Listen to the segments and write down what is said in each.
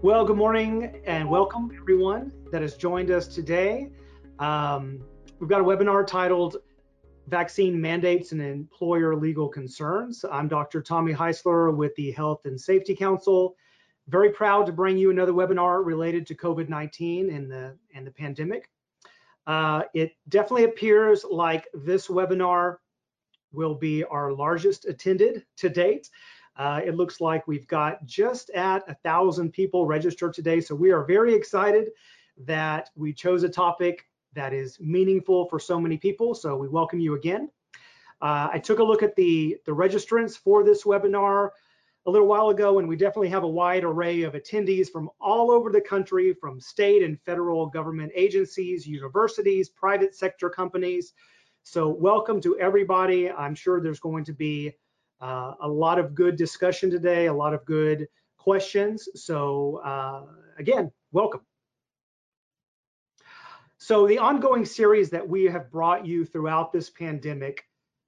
Well, good morning and welcome everyone that has joined us today. Um, we've got a webinar titled Vaccine Mandates and Employer Legal Concerns. I'm Dr. Tommy Heisler with the Health and Safety Council. Very proud to bring you another webinar related to COVID-19 and the, and the pandemic. Uh, it definitely appears like this webinar will be our largest attended to date. Uh, it looks like we've got just at a thousand people registered today. So we are very excited that we chose a topic that is meaningful for so many people. So we welcome you again. Uh, I took a look at the, the registrants for this webinar a little while ago, and we definitely have a wide array of attendees from all over the country, from state and federal government agencies, universities, private sector companies. So welcome to everybody. I'm sure there's going to be uh, a lot of good discussion today, a lot of good questions. So uh, again, welcome. So the ongoing series that we have brought you throughout this pandemic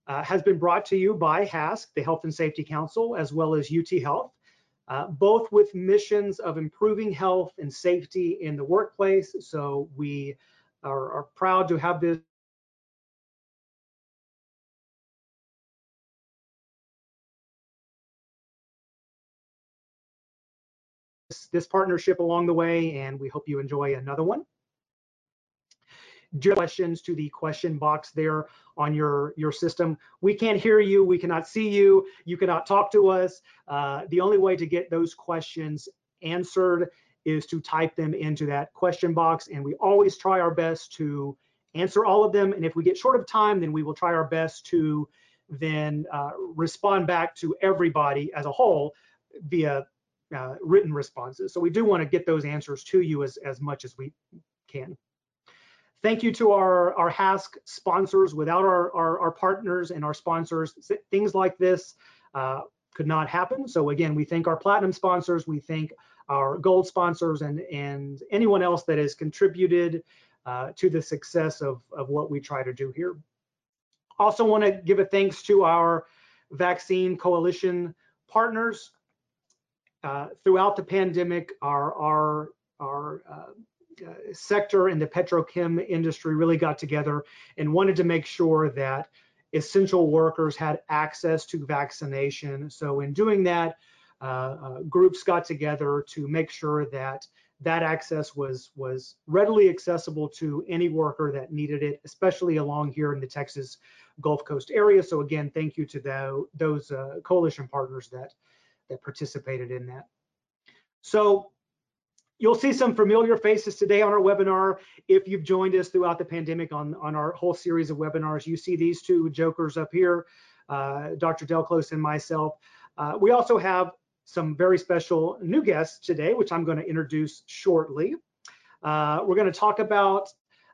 uh, has been brought to you by HASC, the Health and Safety Council, as well as UT Health, uh, both with missions of improving health and safety in the workplace. So we are, are proud to have this this partnership along the way, and we hope you enjoy another one. Do questions to the question box there on your, your system. We can't hear you, we cannot see you, you cannot talk to us. Uh, the only way to get those questions answered is to type them into that question box, and we always try our best to answer all of them. And if we get short of time, then we will try our best to then uh, respond back to everybody as a whole via uh, written responses. So we do want to get those answers to you as, as much as we can. Thank you to our, our HASC sponsors. Without our, our, our partners and our sponsors, things like this uh, could not happen. So again, we thank our platinum sponsors, we thank our gold sponsors and, and anyone else that has contributed uh, to the success of, of what we try to do here. Also want to give a thanks to our vaccine coalition partners. Uh, throughout the pandemic, our our our uh, uh, sector and the petrochem industry really got together and wanted to make sure that essential workers had access to vaccination. So in doing that, uh, uh, groups got together to make sure that that access was was readily accessible to any worker that needed it, especially along here in the Texas Gulf Coast area. So again, thank you to the, those coalition partners that that participated in that. So you'll see some familiar faces today on our webinar. If you've joined us throughout the pandemic on, on our whole series of webinars, you see these two jokers up here, uh, Dr. Delclos and myself. Uh, we also have some very special new guests today, which I'm going to introduce shortly. Uh, we're to talk about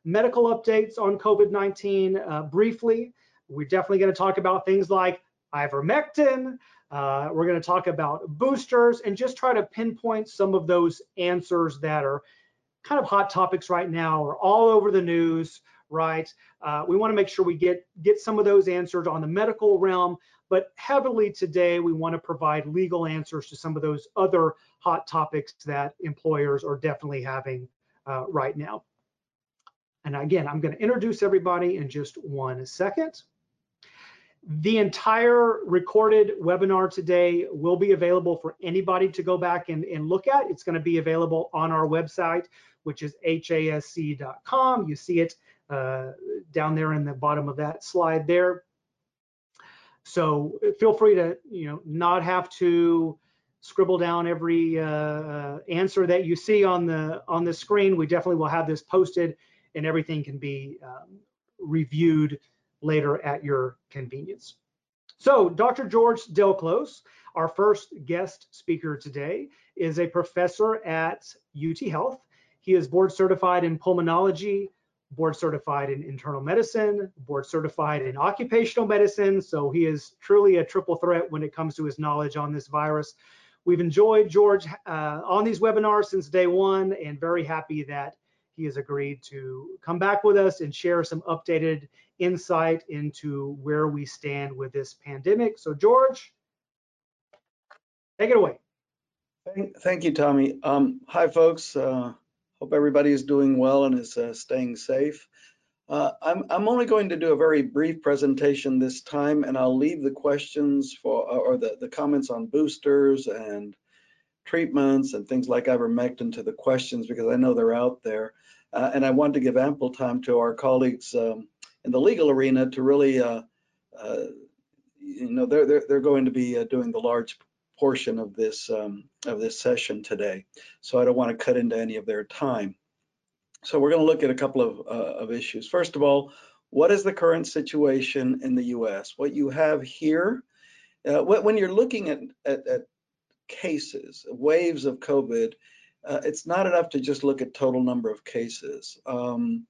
medical updates on COVID-19 uh, briefly. We're definitely to talk about things like ivermectin, uh, we're going to talk about boosters and just try to pinpoint some of those answers that are kind of hot topics right now or all over the news, right? Uh, we want to make sure we get get some of those answers on the medical realm, but heavily today we want to provide legal answers to some of those other hot topics that employers are definitely having uh, right now. And again, I'm going to introduce everybody in just one second. The entire recorded webinar today will be available for anybody to go back and, and look at. It's going to be available on our website, which is hasc.com. You see it uh, down there in the bottom of that slide there. So feel free to, you know, not have to scribble down every uh, answer that you see on the on the screen. We definitely will have this posted, and everything can be um, reviewed later at your convenience. So Dr. George Delclos, our first guest speaker today, is a professor at UT Health. He is board certified in pulmonology, board certified in internal medicine, board certified in occupational medicine. So he is truly a triple threat when it comes to his knowledge on this virus. We've enjoyed George uh, on these webinars since day one and very happy that he has agreed to come back with us and share some updated insight into where we stand with this pandemic. So George, take it away. Thank, you, Tommy. Um, hi, folks. Uh, hope everybody is doing well and is uh, staying safe. Uh, I'm, I'm only going to do a very brief presentation this time, and I'll leave the questions for or the, the comments on boosters and treatments and things like ivermectin to the questions because I know they're out there. Uh, and I want to give ample time to our colleagues um, in the legal arena to really, uh, uh, you know, they're, they're, they're going to be uh, doing the large portion of this um, of this session today. So I don't want to cut into any of their time. So we're going to look at a couple of, uh, of issues. First of all, what is the current situation in the U.S.? What you have here, uh, when you're looking at, at, at cases, waves of COVID, uh, it's not enough to just look at total number of cases. Um,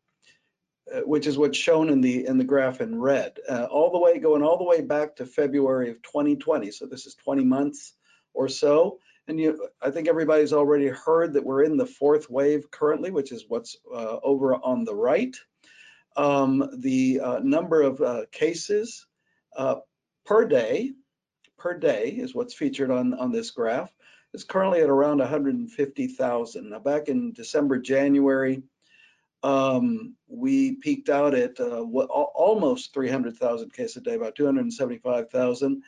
which is what's shown in the in the graph in red, uh, all the way going all the way back to February of 2020. So this is 20 months or so. And you, I think everybody's already heard that we're in the fourth wave currently, which is what's uh, over on the right. Um, the uh, number of uh, cases uh, per day, per day is what's featured on, on this graph. It's currently at around 150,000. Now back in December, January, um, we peaked out at uh, almost 300,000 cases a day, about 275,000.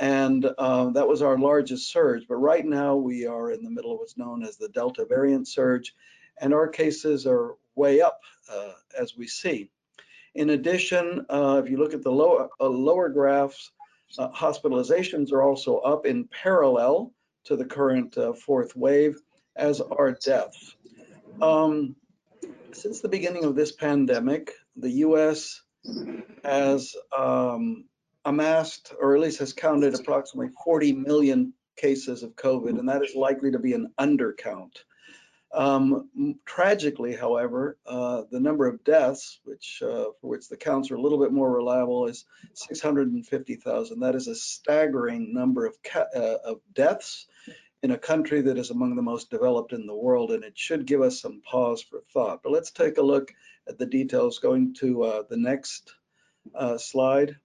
And um, that was our largest surge. But right now we are in the middle of what's known as the Delta variant surge, and our cases are way up uh, as we see. In addition, uh, if you look at the lower, uh, lower graphs, uh, hospitalizations are also up in parallel to the current uh, fourth wave, as are deaths. Um, since the beginning of this pandemic, the U.S. has um, amassed, or at least has counted approximately 40 million cases of COVID, and that is likely to be an undercount. Um, tragically, however, uh, the number of deaths, which uh, for which the counts are a little bit more reliable, is 650,000. That is a staggering number of, uh, of deaths in a country that is among the most developed in the world, and it should give us some pause for thought. But let's take a look at the details going to uh, the next uh, slide.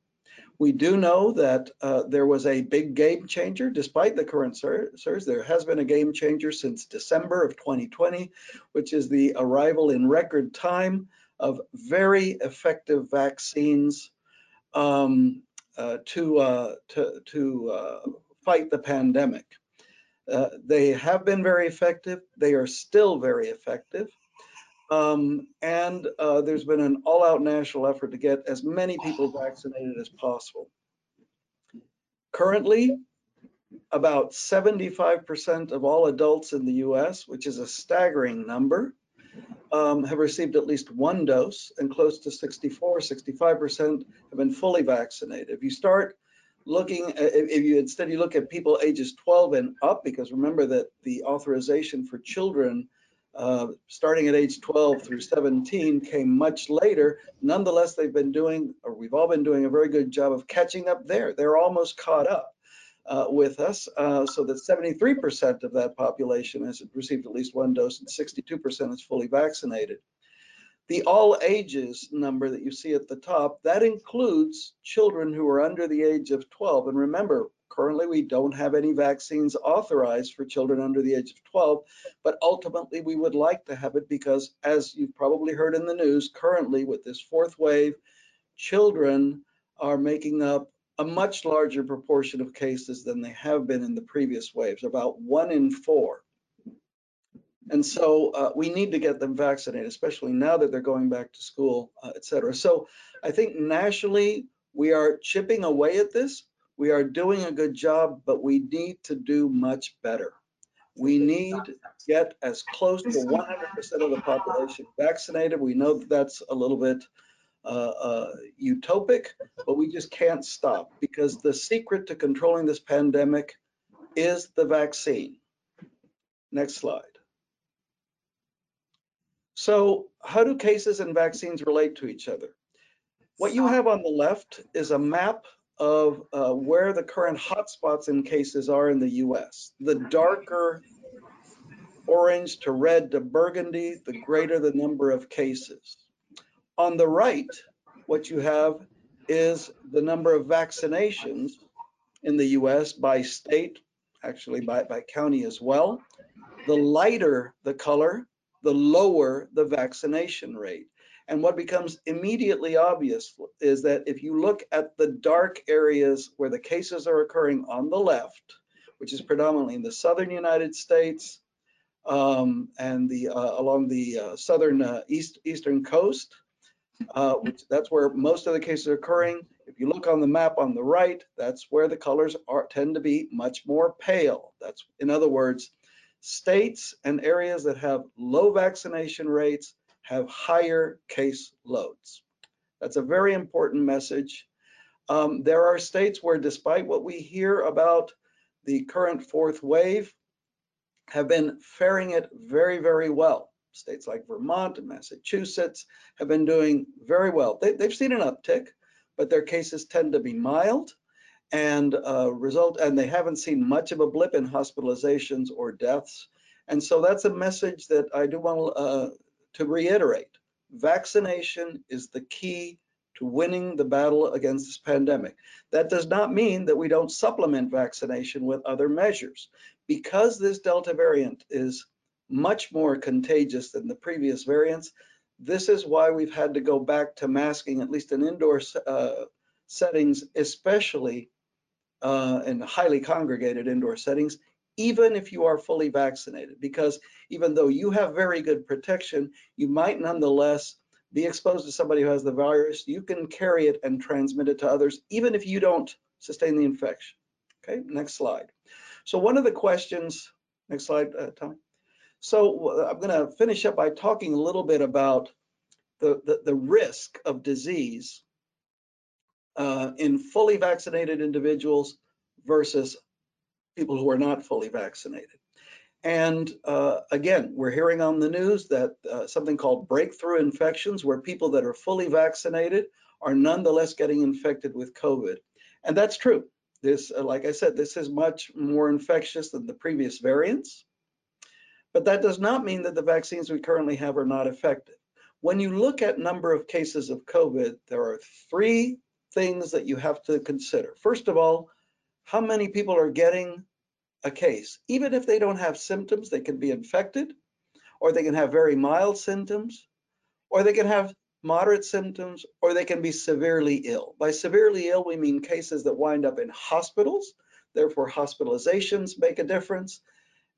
We do know that uh, there was a big game changer despite the current surge. There has been a game changer since December of 2020, which is the arrival in record time of very effective vaccines um, uh, to, uh, to, to uh, fight the pandemic. Uh, they have been very effective. They are still very effective. Um, and uh, there's been an all-out national effort to get as many people vaccinated as possible. Currently, about 75% of all adults in the US, which is a staggering number, um, have received at least one dose, and close to 64, 65% have been fully vaccinated. If you start looking, at, if you instead you look at people ages 12 and up, because remember that the authorization for children uh, starting at age 12 through 17 came much later. Nonetheless, they've been doing, or we've all been doing a very good job of catching up there. They're almost caught up uh, with us, uh, so that 73% of that population has received at least one dose and 62% is fully vaccinated. The all ages number that you see at the top, that includes children who are under the age of 12. And remember, Currently, we don't have any vaccines authorized for children under the age of 12, but ultimately we would like to have it because as you've probably heard in the news, currently with this fourth wave, children are making up a much larger proportion of cases than they have been in the previous waves, about one in four. And so uh, we need to get them vaccinated, especially now that they're going back to school, uh, et cetera. So I think nationally, we are chipping away at this. We are doing a good job, but we need to do much better. We need to get as close to 100% of the population vaccinated. We know that that's a little bit uh, uh, utopic, but we just can't stop because the secret to controlling this pandemic is the vaccine. Next slide. So how do cases and vaccines relate to each other? What you have on the left is a map of uh, where the current hotspots in cases are in the US. The darker orange to red to burgundy, the greater the number of cases. On the right, what you have is the number of vaccinations in the US by state, actually by, by county as well. The lighter the color, the lower the vaccination rate. And what becomes immediately obvious is that if you look at the dark areas where the cases are occurring on the left, which is predominantly in the southern United States um, and the uh, along the uh, southern uh, east eastern coast, uh, which that's where most of the cases are occurring. If you look on the map on the right, that's where the colors are tend to be much more pale. That's in other words, states and areas that have low vaccination rates have higher case loads. That's a very important message. Um, there are states where despite what we hear about the current fourth wave, have been faring it very, very well. States like Vermont and Massachusetts have been doing very well. They, have seen an uptick, but their cases tend to be mild and uh, result, and they haven't seen much of a blip in hospitalizations or deaths. And so that's a message that I do want uh, to reiterate. Vaccination is the key to winning the battle against this pandemic. That does not mean that we don't supplement vaccination with other measures. Because this Delta variant is much more contagious than the previous variants, this is why we've had to go back to masking, at least in indoor uh, settings, especially uh, in highly congregated indoor settings, even if you are fully vaccinated, because even though you have very good protection, you might nonetheless be exposed to somebody who has the virus. You can carry it and transmit it to others, even if you don't sustain the infection. Okay, next slide. So one of the questions, next slide, uh, Tommy. So I'm going to finish up by talking a little bit about the, the, the risk of disease uh, in fully vaccinated individuals versus people who are not fully vaccinated. And uh, again, we're hearing on the news that uh, something called breakthrough infections, where people that are fully vaccinated are nonetheless getting infected with COVID. And that's true. This, uh, like I said, this is much more infectious than the previous variants. But that does not mean that the vaccines we currently have are not effective. When you look at number of cases of COVID, there are three things that you have to consider. First of all, how many people are getting a case. Even if they don't have symptoms, they can be infected, or they can have very mild symptoms, or they can have moderate symptoms, or they can be severely ill. By severely ill, we mean cases that wind up in hospitals, therefore hospitalizations make a difference,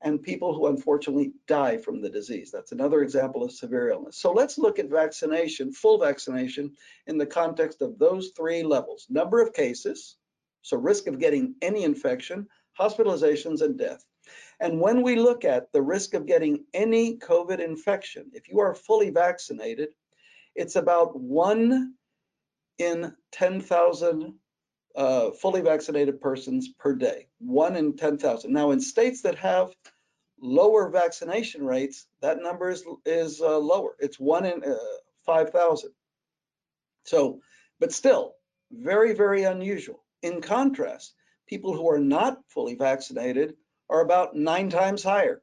and people who unfortunately die from the disease. That's another example of severe illness. So let's look at vaccination, full vaccination, in the context of those three levels. Number of cases, so risk of getting any infection, hospitalizations, and death. And when we look at the risk of getting any COVID infection, if you are fully vaccinated, it's about one in 10,000 uh, fully vaccinated persons per day, one in 10,000. Now, in states that have lower vaccination rates, that number is, is uh, lower. It's one in uh, 5,000. So, but still, very, very unusual. In contrast, people who are not fully vaccinated are about nine times higher.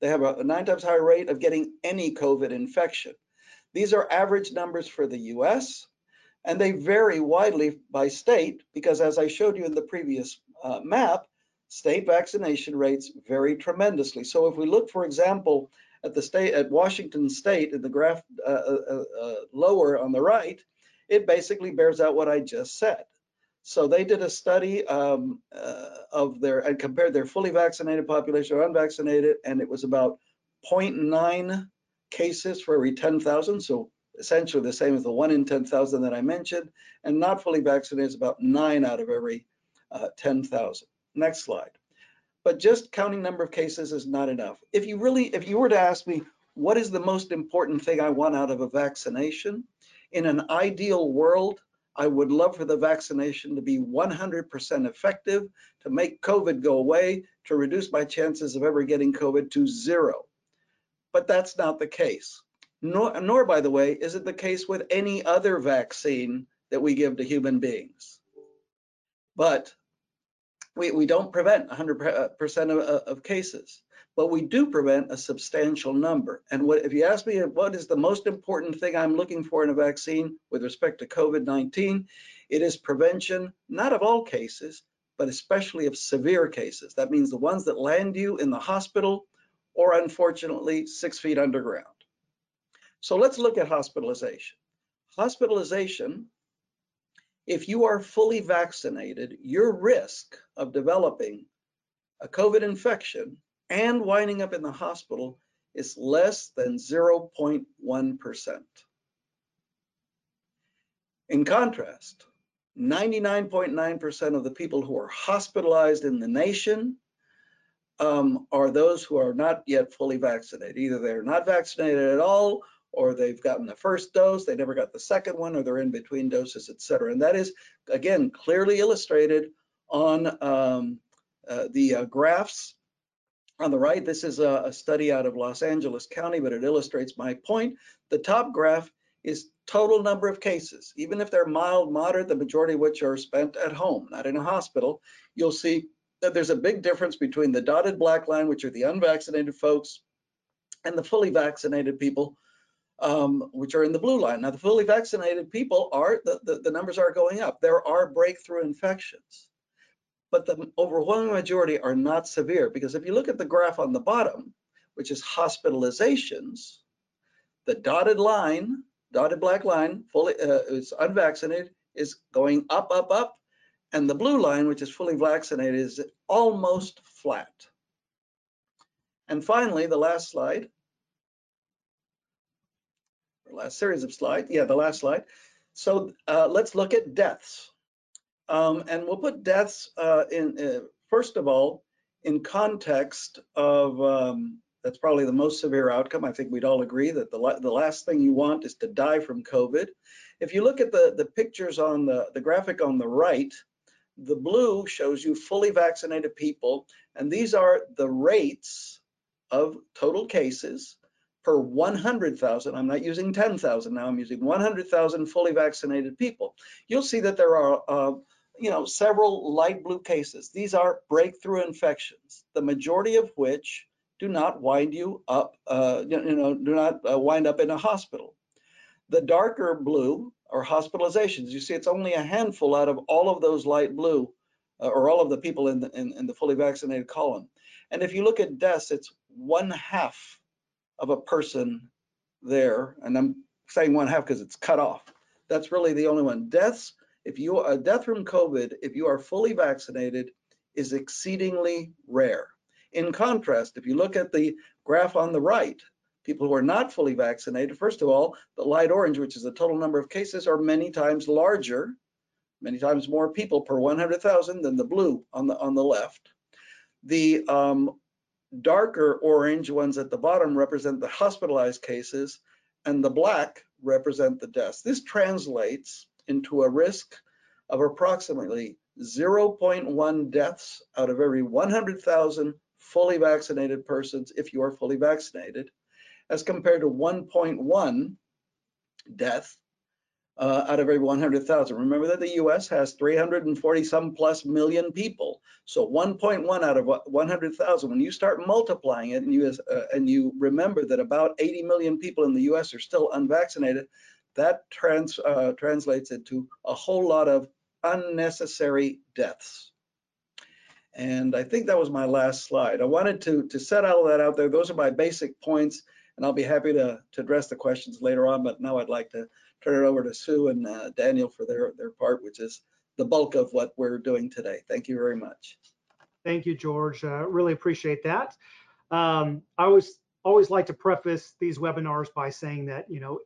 They have a, nine times higher rate of getting any COVID infection. These are average numbers for the US, and they vary widely by state because as I showed you in the previous uh, map, state vaccination rates vary tremendously. So if we look, for example, at the state at Washington State in the graph uh, uh, uh, uh lower on the right, it basically bears out what I just said. So they did a study um, uh, of their and compared their fully vaccinated population or unvaccinated, and it was about 0.9 cases for every 10,000. So essentially the same as the one in 10,000 that I mentioned, and not fully vaccinated is about nine out of every uh, 10,000. Next slide. But just counting number of cases is not enough. If you really, if you were to ask me, what is the most important thing I want out of a vaccination? In an ideal world, I would love for the vaccination to be 100% effective, to make COVID go away, to reduce my chances of ever getting COVID to zero. But that's not the case. Nor, nor, by the way, is it the case with any other vaccine that we give to human beings. But we, we don't prevent 100% uh, of, uh, of cases but we do prevent a substantial number. And what, if you ask me what is the most important thing I'm looking for in a vaccine with respect to COVID-19, it is prevention, not of all cases, but especially of severe cases. That means the ones that land you in the hospital or unfortunately six feet underground. So let's look at hospitalization. Hospitalization, if you are fully vaccinated, your risk of developing a COVID infection and winding up in the hospital is less than 0.1%. In contrast, 99.9% of the people who are hospitalized in the nation um, are those who are not yet fully vaccinated. Either they're not vaccinated at all, or they've gotten the first dose, they never got the second one, or they're in between doses, et cetera. And that is, again, clearly illustrated on um, uh, the uh, graphs on the right. This is a, a study out of Los Angeles County, but it illustrates my point. The top graph is total number of cases, even if they're mild, moderate, the majority of which are spent at home, not in a hospital, you'll see that there's a big difference between the dotted black line, which are the unvaccinated folks, and the fully vaccinated people, um, which are in the blue line. Now, the fully vaccinated people are, the, the, the numbers are going up. There are breakthrough infections, but the overwhelming majority are not severe because if you look at the graph on the bottom, which is hospitalizations, the dotted line dotted black line, fully uh, is unvaccinated, is going up, up, up, and the blue line, which is fully vaccinated, is almost flat. And finally, the last slide, last series of slides, yeah, the last slide. So uh, let's look at deaths. Um, and we'll put deaths uh, in, uh, first of all, in context of um, that's probably the most severe outcome. I think we'd all agree that the, the last thing you want is to die from COVID. If you look at the, the pictures on the, the graphic on the right, the blue shows you fully vaccinated people, and these are the rates of total cases per 100,000. I'm not using 10,000 now, I'm using 100,000 fully vaccinated people. You'll see that there are uh, you know, several light blue cases. These are breakthrough infections, the majority of which do not wind you up, uh, you know, do not uh, wind up in a hospital. The darker blue are hospitalizations. You see, it's only a handful out of all of those light blue, uh, or all of the people in the, in, in the fully vaccinated column. And if you look at deaths, it's one half of a person there. And I'm saying one half because it's cut off. That's really the only one. Deaths, if you a death from COVID, if you are fully vaccinated, is exceedingly rare. In contrast, if you look at the graph on the right, people who are not fully vaccinated, first of all, the light orange, which is the total number of cases, are many times larger, many times more people per 100,000 than the blue on the on the left. The um, darker orange ones at the bottom represent the hospitalized cases, and the black represent the deaths. This translates into a risk of approximately 0.1 deaths out of every 100,000 fully vaccinated persons if you are fully vaccinated, as compared to 1.1 death uh, out of every 100,000. Remember that the US has 340 some plus million people. So 1.1 out of 100,000, when you start multiplying it and you, uh, and you remember that about 80 million people in the US are still unvaccinated, that trans, uh, translates into a whole lot of unnecessary deaths. And I think that was my last slide. I wanted to, to set all that out there. Those are my basic points, and I'll be happy to, to address the questions later on. But now I'd like to turn it over to Sue and uh, Daniel for their, their part, which is the bulk of what we're doing today. Thank you very much. Thank you, George. Uh, really appreciate that. Um, I always always like to preface these webinars by saying that you know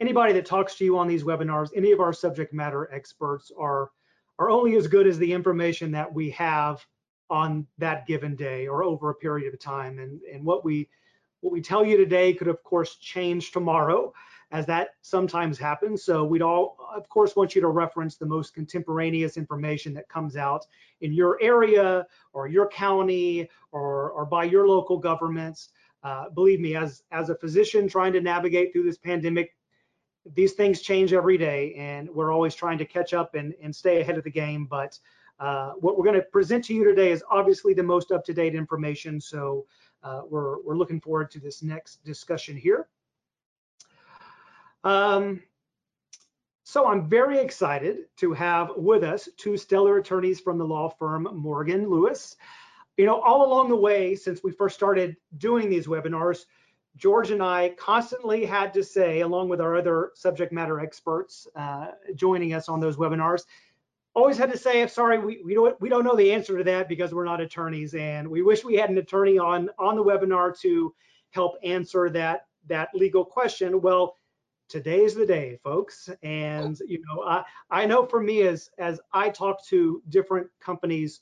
anybody that talks to you on these webinars, any of our subject matter experts are are only as good as the information that we have on that given day or over a period of time. And, and what we what we tell you today could of course change tomorrow as that sometimes happens. So we'd all, of course, want you to reference the most contemporaneous information that comes out in your area or your county or, or by your local governments. Uh, believe me, as, as a physician trying to navigate through this pandemic, these things change every day and we're always trying to catch up and, and stay ahead of the game. But uh, what we're to present to you today is obviously the most up-to-date information, so uh, we're, we're looking forward to this next discussion here. Um, So I'm very excited to have with us two stellar attorneys from the law firm Morgan Lewis. You know, all along the way, since we first started doing these webinars, George and I constantly had to say, along with our other subject matter experts uh, joining us on those webinars, always had to say, sorry, we, we, don't, we don't know the answer to that because we're not attorneys. And we wish we had an attorney on, on the webinar to help answer that, that legal question. Well, today's the day, folks. And, you know, I, I know for me as, as I talk to different companies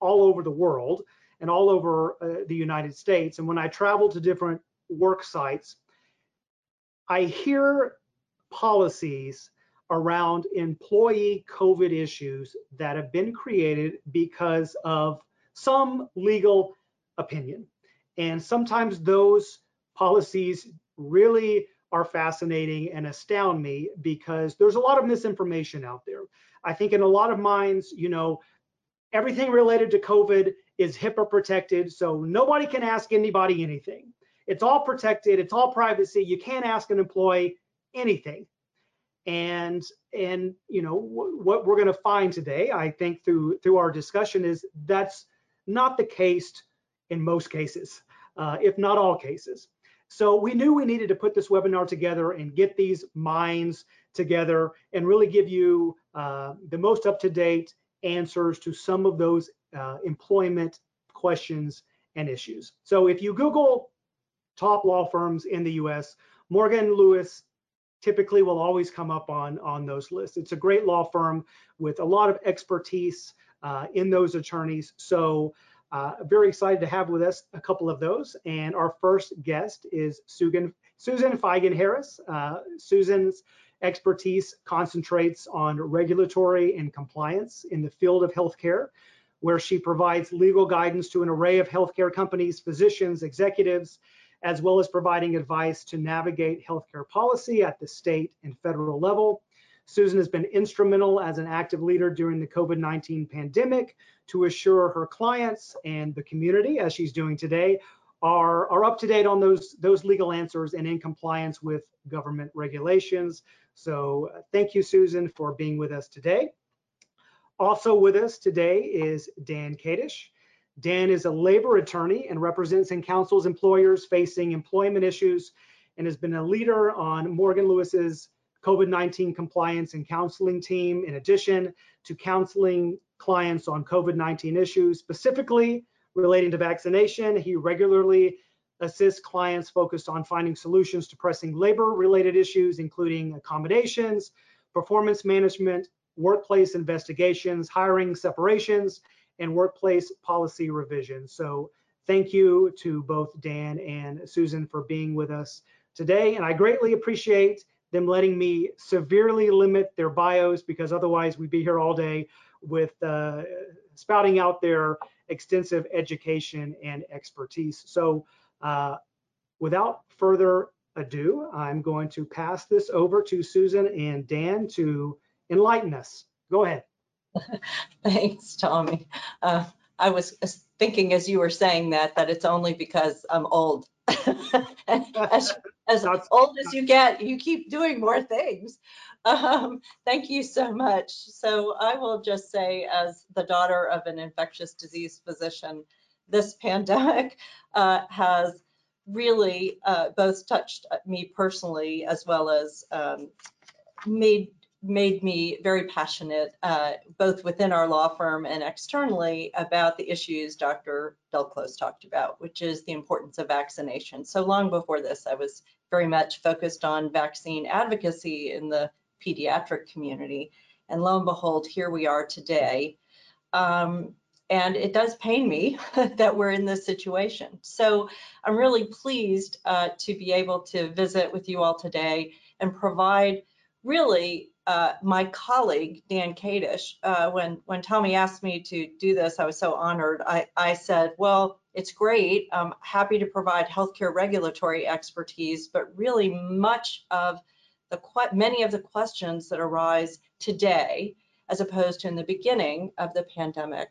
all over the world and all over uh, the United States, and when I travel to different work sites, I hear policies around employee COVID issues that have been created because of some legal opinion. And sometimes those policies really are fascinating and astound me because there's a lot of misinformation out there. I think in a lot of minds, you know, everything related to COVID is HIPAA protected, so nobody can ask anybody anything. It's all protected. It's all privacy. You can't ask an employee anything. And and you know what we're going to find today, I think through through our discussion is that's not the case in most cases, uh, if not all cases. So we knew we needed to put this webinar together and get these minds together and really give you uh, the most up-to-date answers to some of those uh, employment questions and issues. So if you Google top law firms in the US. Morgan Lewis typically will always come up on, on those lists. It's a great law firm with a lot of expertise uh, in those attorneys. So uh, very excited to have with us a couple of those. And our first guest is Susan, Susan Feigin Harris. Uh, Susan's expertise concentrates on regulatory and compliance in the field of healthcare, where she provides legal guidance to an array of healthcare companies, physicians, executives, as well as providing advice to navigate healthcare policy at the state and federal level. Susan has been instrumental as an active leader during the COVID-19 pandemic to assure her clients and the community, as she's doing today, are, are up to date on those, those legal answers and in compliance with government regulations. So uh, thank you, Susan, for being with us today. Also with us today is Dan Kadish. Dan is a labor attorney and represents and counsels employers facing employment issues and has been a leader on Morgan Lewis's COVID-19 compliance and counseling team in addition to counseling clients on COVID-19 issues, specifically relating to vaccination. He regularly assists clients focused on finding solutions to pressing labor-related issues, including accommodations, performance management, workplace investigations, hiring separations, and workplace policy revision. So thank you to both Dan and Susan for being with us today. And I greatly appreciate them letting me severely limit their bios because otherwise we'd be here all day with uh, spouting out their extensive education and expertise. So uh, without further ado, I'm going to pass this over to Susan and Dan to enlighten us. Go ahead. Thanks, Tommy. Uh, I was thinking as you were saying that, that it's only because I'm old. as, as old as you get, you keep doing more things. Um, thank you so much. So I will just say as the daughter of an infectious disease physician, this pandemic uh, has really uh, both touched me personally as well as um, made made me very passionate, uh, both within our law firm and externally, about the issues Dr. Delclos talked about, which is the importance of vaccination. So long before this, I was very much focused on vaccine advocacy in the pediatric community. And lo and behold, here we are today. Um, and it does pain me that we're in this situation. So I'm really pleased uh, to be able to visit with you all today and provide really uh, my colleague, Dan Kadish, uh, when, when Tommy asked me to do this, I was so honored. I, I said, well, it's great. I'm happy to provide healthcare regulatory expertise, but really much of the, many of the questions that arise today, as opposed to in the beginning of the pandemic,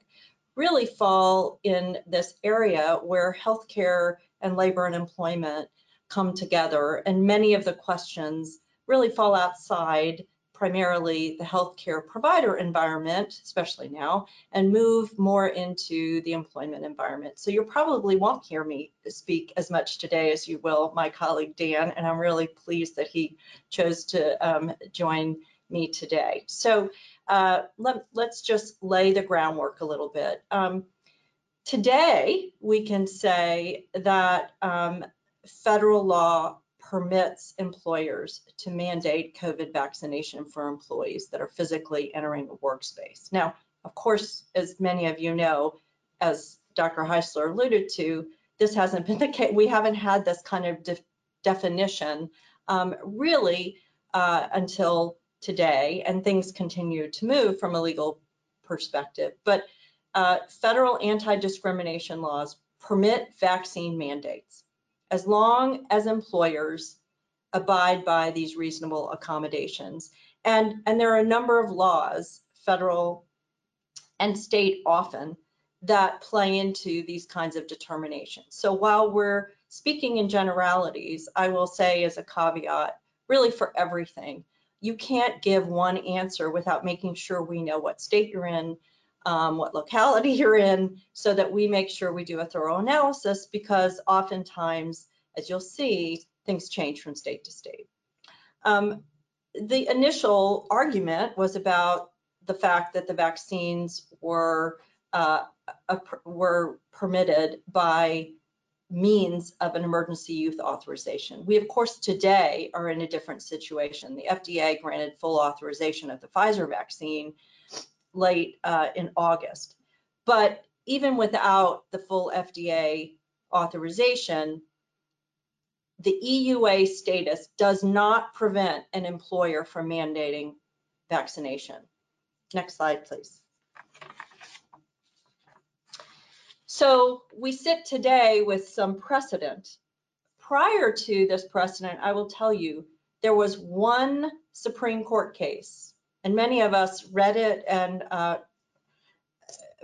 really fall in this area where healthcare and labor and employment come together. And many of the questions really fall outside primarily the healthcare provider environment, especially now, and move more into the employment environment. So you probably won't hear me speak as much today as you will my colleague Dan, and I'm really pleased that he chose to um, join me today. So uh, let, us just lay the groundwork a little bit. Um, today, we can say that um, federal law permits employers to mandate COVID vaccination for employees that are physically entering a workspace. Now, of course, as many of you know, as Dr. Heisler alluded to, this hasn't been the case. We haven't had this kind of de definition um, really uh, until today, and things continue to move from a legal perspective. But uh, federal anti-discrimination laws permit vaccine mandates as long as employers abide by these reasonable accommodations. And, and there are a number of laws, federal and state often, that play into these kinds of determinations. So while we're speaking in generalities, I will say as a caveat, really for everything, you can't give one answer without making sure we know what state you're in, um, what locality you're in, so that we make sure we do a thorough analysis because oftentimes, as you'll see, things change from state to state. Um, the initial argument was about the fact that the vaccines were uh, were permitted by means of an emergency use authorization. We, of course, today are in a different situation. The FDA granted full authorization of the Pfizer vaccine late uh, in August. But even without the full FDA authorization, the EUA status does not prevent an employer from mandating vaccination. Next slide, please. So we sit today with some precedent. Prior to this precedent, I will tell you, there was one Supreme Court case, and many of us read it and uh,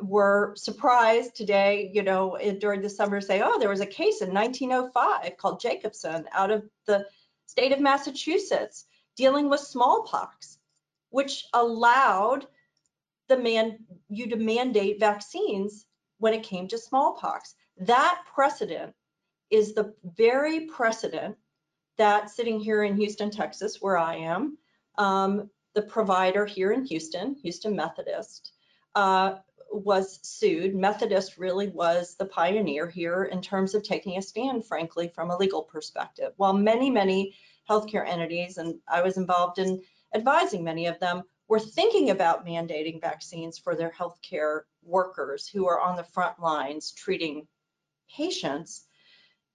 were surprised today, you know, during the summer say, oh, there was a case in 1905 called Jacobson out of the state of Massachusetts dealing with smallpox, which allowed the man you to mandate vaccines when it came to smallpox. That precedent is the very precedent that sitting here in Houston, Texas, where I am, um, the provider here in Houston, Houston Methodist, uh, was sued. Methodist really was the pioneer here in terms of taking a stand, frankly, from a legal perspective. While many, many healthcare entities, and I was involved in advising many of them, were thinking about mandating vaccines for their healthcare workers who are on the front lines treating patients,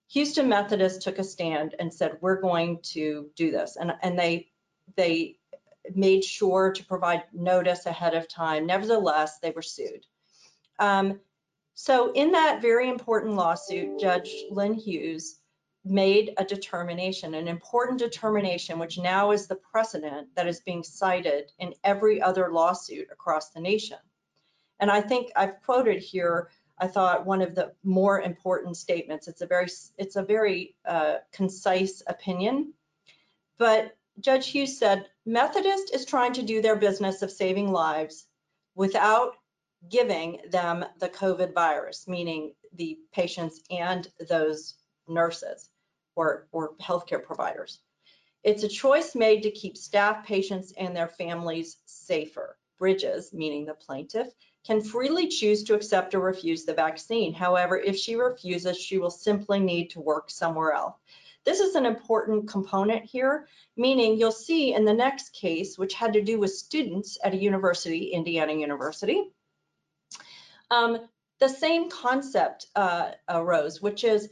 Houston Methodist took a stand and said, we're going to do this. And, and they, they made sure to provide notice ahead of time. Nevertheless, they were sued. Um, so in that very important lawsuit, Judge Lynn Hughes made a determination, an important determination, which now is the precedent that is being cited in every other lawsuit across the nation. And I think I've quoted here, I thought one of the more important statements. It's a very, it's a very uh, concise opinion, but Judge Hughes said, Methodist is trying to do their business of saving lives without giving them the COVID virus, meaning the patients and those nurses or, or healthcare providers. It's a choice made to keep staff, patients, and their families safer. Bridges, meaning the plaintiff, can freely choose to accept or refuse the vaccine. However, if she refuses, she will simply need to work somewhere else. This is an important component here, meaning you'll see in the next case, which had to do with students at a university, Indiana University, um, the same concept uh, arose, which is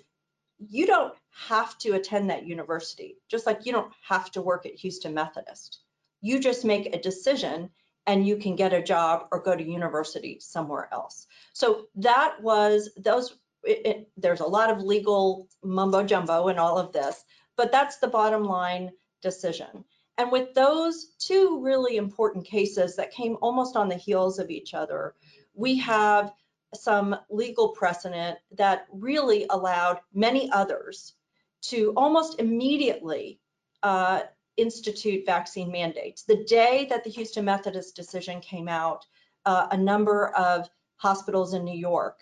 you don't have to attend that university, just like you don't have to work at Houston Methodist. You just make a decision and you can get a job or go to university somewhere else. So that was those. It, it, there's a lot of legal mumbo jumbo in all of this, but that's the bottom line decision. And with those two really important cases that came almost on the heels of each other, we have some legal precedent that really allowed many others to almost immediately uh, institute vaccine mandates. The day that the Houston Methodist decision came out, uh, a number of hospitals in New York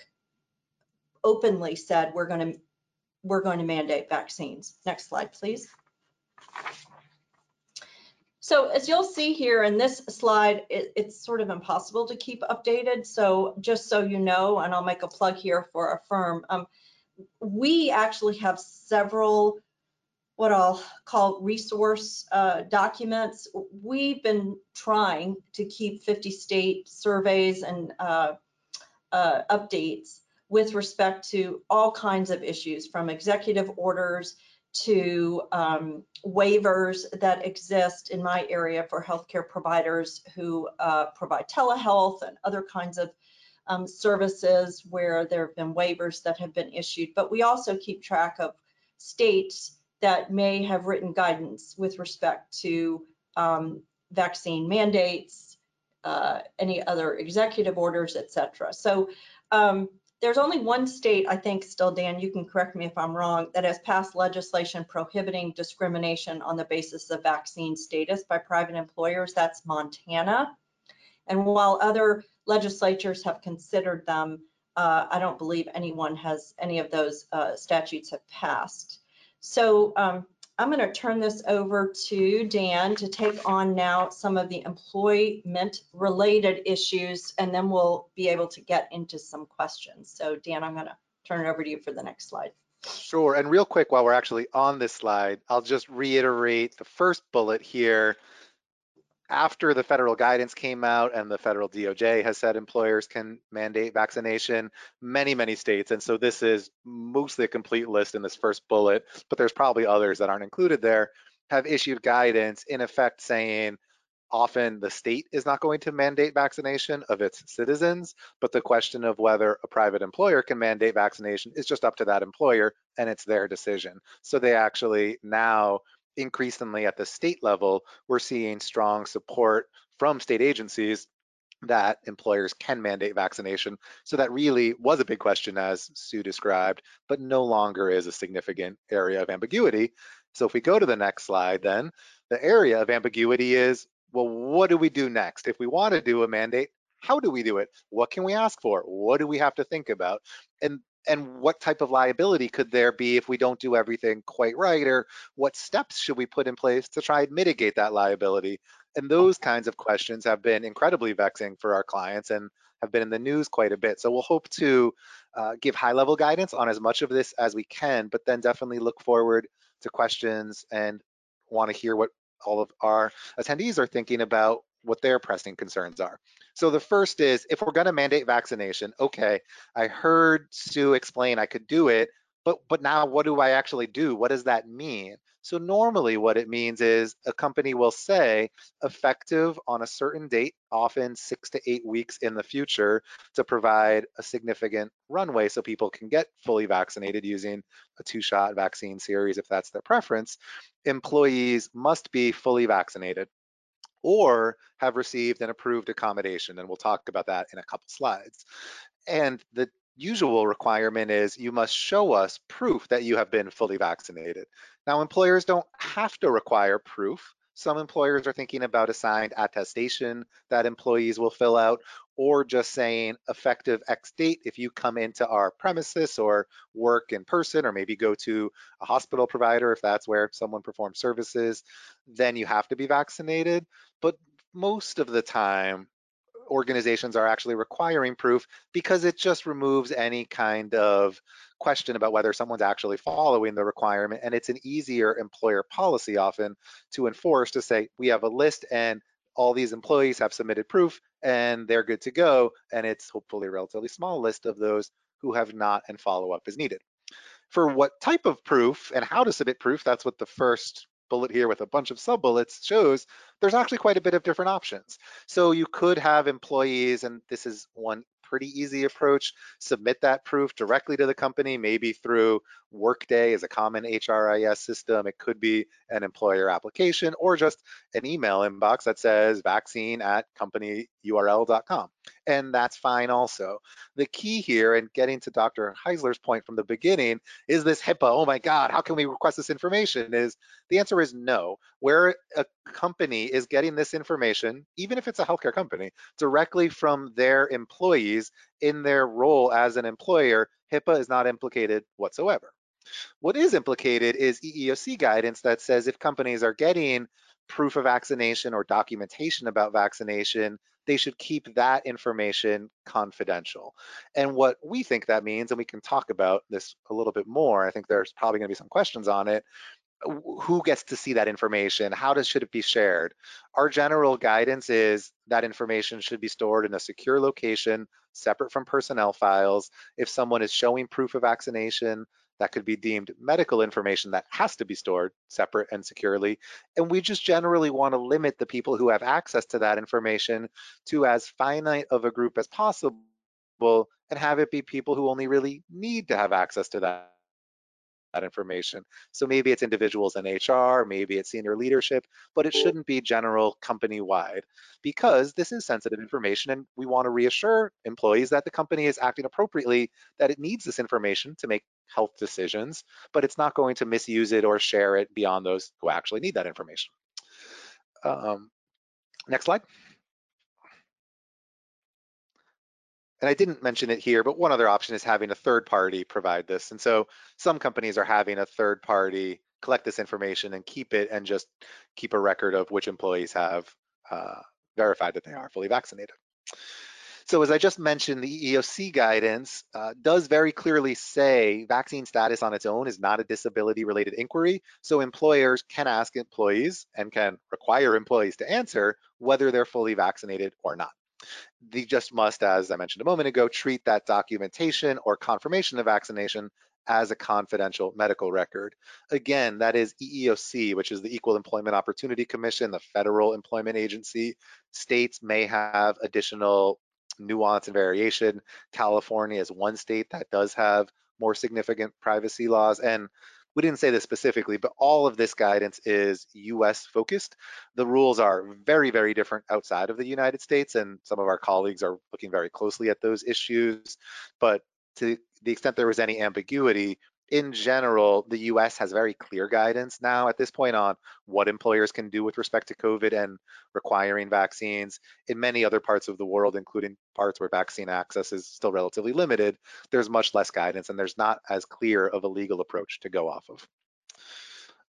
openly said we're going to we're going to mandate vaccines. Next slide, please. So as you'll see here in this slide, it, it's sort of impossible to keep updated. So just so you know, and I'll make a plug here for a firm, um, we actually have several what I'll call resource uh, documents. We've been trying to keep 50 state surveys and uh, uh, updates with respect to all kinds of issues from executive orders to um, waivers that exist in my area for healthcare providers who uh, provide telehealth and other kinds of um, services where there have been waivers that have been issued. But we also keep track of states that may have written guidance with respect to um, vaccine mandates, uh, any other executive orders, et cetera. So um, there's only one state, I think still, Dan, you can correct me if I'm wrong, that has passed legislation prohibiting discrimination on the basis of vaccine status by private employers. That's Montana. And while other legislatures have considered them, uh, I don't believe anyone has, any of those uh, statutes have passed. So um, I'm going to turn this over to Dan to take on now some of the employment related issues, and then we'll be able to get into some questions. So Dan, I'm going to turn it over to you for the next slide. Sure. And real quick, while we're actually on this slide, I'll just reiterate the first bullet here after the federal guidance came out and the federal DOJ has said employers can mandate vaccination, many, many states, and so this is mostly a complete list in this first bullet, but there's probably others that aren't included there, have issued guidance in effect saying often the state is not going to mandate vaccination of its citizens, but the question of whether a private employer can mandate vaccination is just up to that employer and it's their decision. So they actually now increasingly at the state level, we're seeing strong support from state agencies that employers can mandate vaccination. So that really was a big question as Sue described, but no longer is a significant area of ambiguity. So if we go to the next slide then, the area of ambiguity is, well, what do we do next? If we want to do a mandate, how do we do it? What can we ask for? What do we have to think about? And and what type of liability could there be if we don't do everything quite right or what steps should we put in place to try and mitigate that liability? And those kinds of questions have been incredibly vexing for our clients and have been in the news quite a bit. So we'll hope to uh, give high level guidance on as much of this as we can but then definitely look forward to questions and want to hear what all of our attendees are thinking about what their pressing concerns are. So the first is if we're going to mandate vaccination, okay, I heard Sue explain I could do it, but but now what do I actually do? What does that mean? So normally what it means is a company will say effective on a certain date, often six to eight weeks in the future to provide a significant runway so people can get fully vaccinated using a two-shot vaccine series if that's their preference. Employees must be fully vaccinated or have received an approved accommodation. And we'll talk about that in a couple slides. And the usual requirement is you must show us proof that you have been fully vaccinated. Now, employers don't have to require proof. Some employers are thinking about a signed attestation that employees will fill out, or just saying effective X date if you come into our premises or work in person, or maybe go to a hospital provider if that's where someone performs services, then you have to be vaccinated. But most of the time, organizations are actually requiring proof because it just removes any kind of question about whether someone's actually following the requirement. And it's an easier employer policy often to enforce to say, we have a list and all these employees have submitted proof and they're good to go. And it's hopefully a relatively small list of those who have not and follow up is needed. For what type of proof and how to submit proof, that's what the first bullet here with a bunch of sub bullets shows there's actually quite a bit of different options. So you could have employees, and this is one pretty easy approach, submit that proof directly to the company, maybe through Workday as a common HRIS system. It could be an employer application or just an email inbox that says vaccine at companyurl.com. and that's fine also. The key here, and getting to Dr. Heisler's point from the beginning, is this HIPAA, oh my God, how can we request this information? Is the answer is no. Where a company is getting this information, even if it's a healthcare company, directly from their employees in their role as an employer, HIPAA is not implicated whatsoever. What is implicated is EEOC guidance that says if companies are getting proof of vaccination or documentation about vaccination, they should keep that information confidential. And what we think that means, and we can talk about this a little bit more, I think there's probably gonna be some questions on it, who gets to see that information? How does should it be shared? Our general guidance is that information should be stored in a secure location, separate from personnel files. If someone is showing proof of vaccination, that could be deemed medical information that has to be stored separate and securely. And we just generally want to limit the people who have access to that information to as finite of a group as possible and have it be people who only really need to have access to that that information. So maybe it's individuals in HR, maybe it's senior leadership, but it shouldn't be general company wide because this is sensitive information and we want to reassure employees that the company is acting appropriately, that it needs this information to make health decisions, but it's not going to misuse it or share it beyond those who actually need that information. Um, next slide. And I didn't mention it here, but one other option is having a third party provide this. And so some companies are having a third party collect this information and keep it and just keep a record of which employees have uh, verified that they are fully vaccinated. So as I just mentioned, the EEOC guidance uh, does very clearly say vaccine status on its own is not a disability related inquiry. So employers can ask employees and can require employees to answer whether they're fully vaccinated or not. They just must, as I mentioned a moment ago, treat that documentation or confirmation of vaccination as a confidential medical record. Again, that is EEOC, which is the Equal Employment Opportunity Commission, the federal employment agency. States may have additional nuance and variation. California is one state that does have more significant privacy laws. And we didn't say this specifically, but all of this guidance is US focused. The rules are very, very different outside of the United States, and some of our colleagues are looking very closely at those issues. But to the extent there was any ambiguity, in general, the US has very clear guidance now at this point on what employers can do with respect to COVID and requiring vaccines. In many other parts of the world, including parts where vaccine access is still relatively limited, there's much less guidance and there's not as clear of a legal approach to go off of.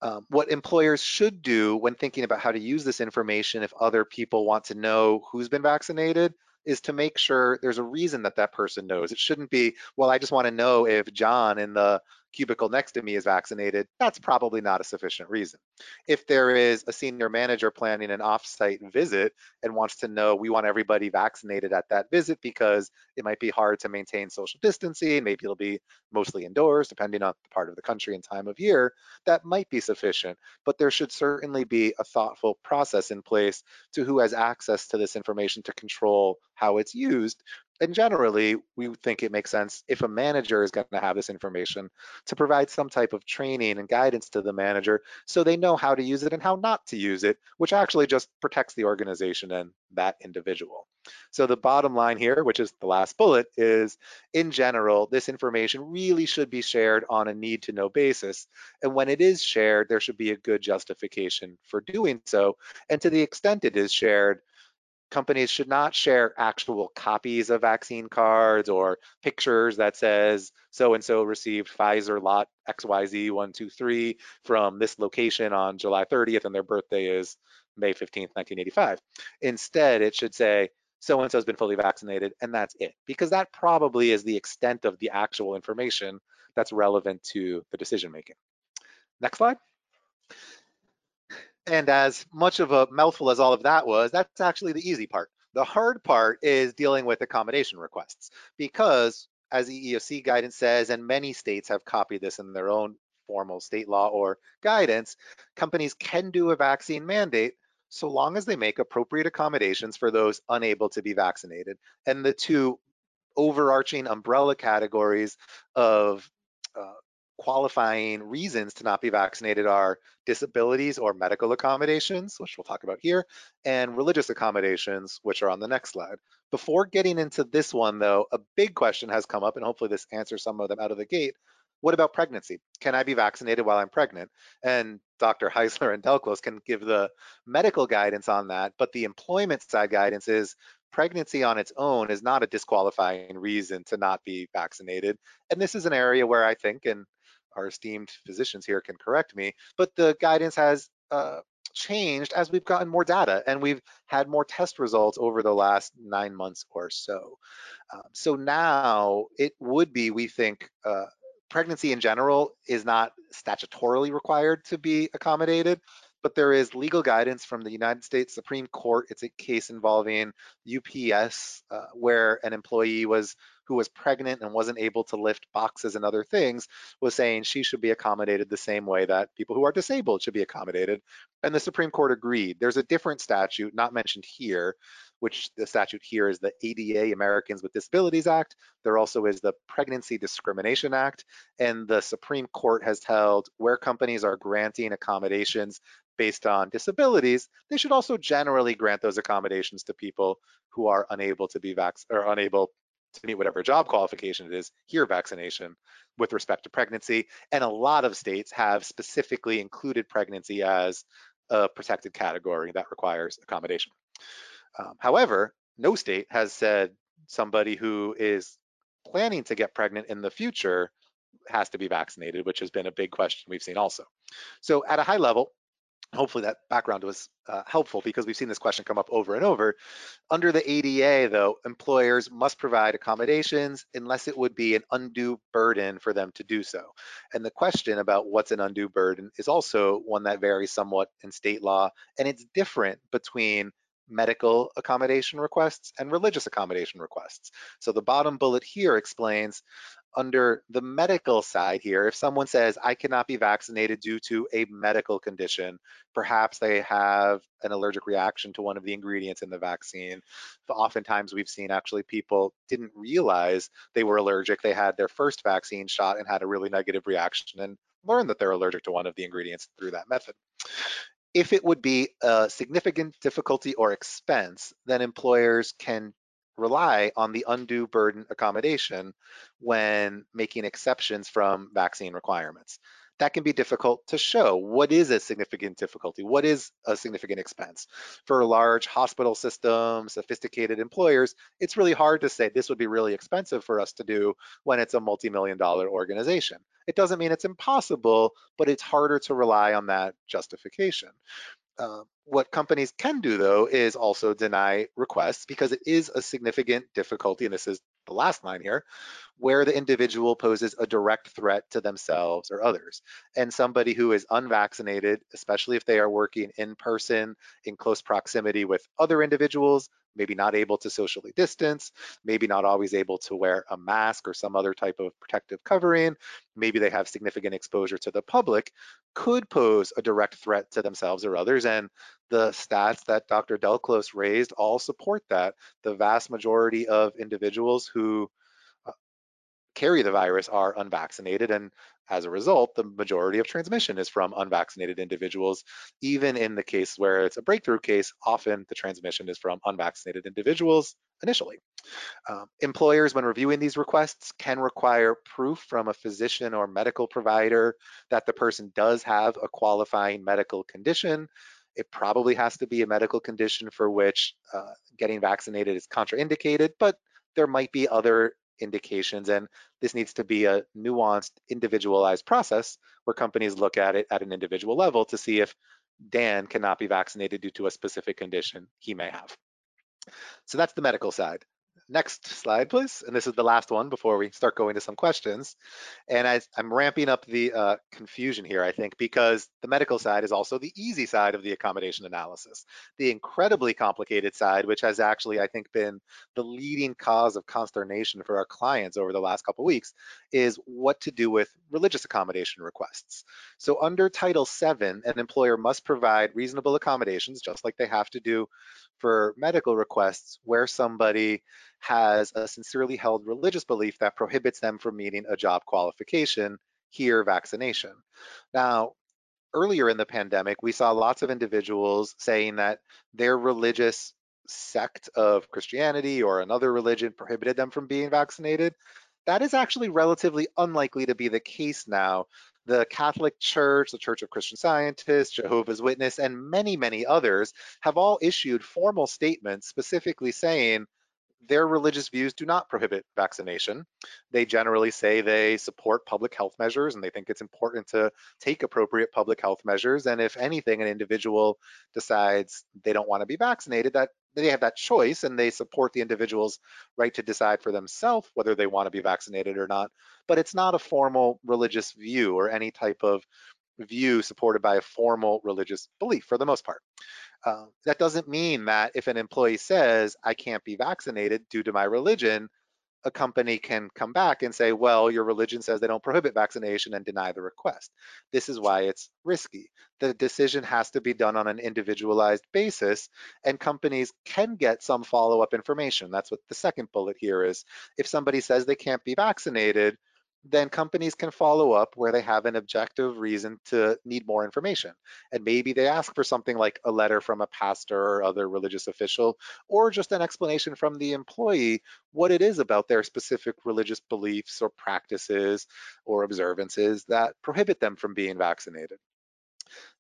Um, what employers should do when thinking about how to use this information if other people want to know who's been vaccinated is to make sure there's a reason that that person knows. It shouldn't be, well, I just want to know if John in the cubicle next to me is vaccinated, that's probably not a sufficient reason. If there is a senior manager planning an offsite visit and wants to know we want everybody vaccinated at that visit because it might be hard to maintain social distancing, maybe it'll be mostly indoors depending on the part of the country and time of year, that might be sufficient. But there should certainly be a thoughtful process in place to who has access to this information to control how it's used and generally, we think it makes sense if a manager is going to have this information to provide some type of training and guidance to the manager so they know how to use it and how not to use it, which actually just protects the organization and that individual. So the bottom line here, which is the last bullet, is in general, this information really should be shared on a need to know basis. And when it is shared, there should be a good justification for doing so. And to the extent it is shared, companies should not share actual copies of vaccine cards or pictures that says so-and-so received Pfizer lot XYZ123 from this location on July 30th and their birthday is May 15th, 1985. Instead, it should say so-and-so has been fully vaccinated and that's it because that probably is the extent of the actual information that's relevant to the decision making. Next slide. And as much of a mouthful as all of that was, that's actually the easy part. The hard part is dealing with accommodation requests because as EEOC guidance says, and many states have copied this in their own formal state law or guidance, companies can do a vaccine mandate so long as they make appropriate accommodations for those unable to be vaccinated. And the two overarching umbrella categories of uh, qualifying reasons to not be vaccinated are disabilities or medical accommodations, which we'll talk about here, and religious accommodations, which are on the next slide. Before getting into this one though, a big question has come up and hopefully this answers some of them out of the gate. What about pregnancy? Can I be vaccinated while I'm pregnant? And Dr. Heisler and Delclos can give the medical guidance on that, but the employment side guidance is pregnancy on its own is not a disqualifying reason to not be vaccinated. And this is an area where I think, and our esteemed physicians here can correct me, but the guidance has uh, changed as we've gotten more data and we've had more test results over the last nine months or so. Um, so now it would be, we think, uh, pregnancy in general is not statutorily required to be accommodated, but there is legal guidance from the United States Supreme Court. It's a case involving UPS uh, where an employee was who was pregnant and wasn't able to lift boxes and other things was saying she should be accommodated the same way that people who are disabled should be accommodated. And the Supreme Court agreed. There's a different statute not mentioned here, which the statute here is the ADA Americans with Disabilities Act. There also is the Pregnancy Discrimination Act. And the Supreme Court has held where companies are granting accommodations based on disabilities, they should also generally grant those accommodations to people who are unable to be vac or unable to meet whatever job qualification it is, here vaccination with respect to pregnancy. And a lot of states have specifically included pregnancy as a protected category that requires accommodation. Um, however, no state has said somebody who is planning to get pregnant in the future has to be vaccinated, which has been a big question we've seen also. So at a high level, hopefully that background was uh, helpful because we've seen this question come up over and over. Under the ADA, though, employers must provide accommodations unless it would be an undue burden for them to do so. And the question about what's an undue burden is also one that varies somewhat in state law, and it's different between medical accommodation requests and religious accommodation requests. So the bottom bullet here explains under the medical side here, if someone says, I cannot be vaccinated due to a medical condition, perhaps they have an allergic reaction to one of the ingredients in the vaccine. But oftentimes we've seen actually people didn't realize they were allergic. They had their first vaccine shot and had a really negative reaction and learned that they're allergic to one of the ingredients through that method. If it would be a significant difficulty or expense, then employers can rely on the undue burden accommodation when making exceptions from vaccine requirements. That can be difficult to show. What is a significant difficulty? What is a significant expense? For large hospital systems, sophisticated employers, it's really hard to say this would be really expensive for us to do when it's a multi-million dollar organization. It doesn't mean it's impossible, but it's harder to rely on that justification. Uh, what companies can do though is also deny requests because it is a significant difficulty, and this is the last line here, where the individual poses a direct threat to themselves or others. And somebody who is unvaccinated, especially if they are working in person in close proximity with other individuals, maybe not able to socially distance, maybe not always able to wear a mask or some other type of protective covering, maybe they have significant exposure to the public, could pose a direct threat to themselves or others. And the stats that Dr. Delclos raised all support that. The vast majority of individuals who carry the virus are unvaccinated and as a result, the majority of transmission is from unvaccinated individuals. Even in the case where it's a breakthrough case, often the transmission is from unvaccinated individuals initially. Um, employers, when reviewing these requests, can require proof from a physician or medical provider that the person does have a qualifying medical condition. It probably has to be a medical condition for which uh, getting vaccinated is contraindicated, but there might be other indications. And this needs to be a nuanced, individualized process where companies look at it at an individual level to see if Dan cannot be vaccinated due to a specific condition he may have. So that's the medical side. Next slide, please. And this is the last one before we start going to some questions. And I, am ramping up the uh, confusion here, I think, because the medical side is also the easy side of the accommodation analysis. The incredibly complicated side, which has actually, I think, been the leading cause of consternation for our clients over the last couple weeks, is what to do with religious accommodation requests. So under Title VII, an employer must provide reasonable accommodations, just like they have to do for medical requests where somebody has a sincerely held religious belief that prohibits them from meeting a job qualification, here vaccination. Now, earlier in the pandemic, we saw lots of individuals saying that their religious sect of Christianity or another religion prohibited them from being vaccinated. That is actually relatively unlikely to be the case now. The Catholic Church, the Church of Christian Scientists, Jehovah's Witness, and many, many others have all issued formal statements specifically saying their religious views do not prohibit vaccination. They generally say they support public health measures and they think it's important to take appropriate public health measures. And if anything, an individual decides they don't want to be vaccinated, that they have that choice and they support the individual's right to decide for themselves whether they want to be vaccinated or not. But it's not a formal religious view or any type of view supported by a formal religious belief for the most part. Uh, that doesn't mean that if an employee says, I can't be vaccinated due to my religion, a company can come back and say, well, your religion says they don't prohibit vaccination and deny the request. This is why it's risky. The decision has to be done on an individualized basis, and companies can get some follow up information. That's what the second bullet here is. If somebody says they can't be vaccinated, then companies can follow up where they have an objective reason to need more information. And maybe they ask for something like a letter from a pastor or other religious official, or just an explanation from the employee what it is about their specific religious beliefs or practices or observances that prohibit them from being vaccinated.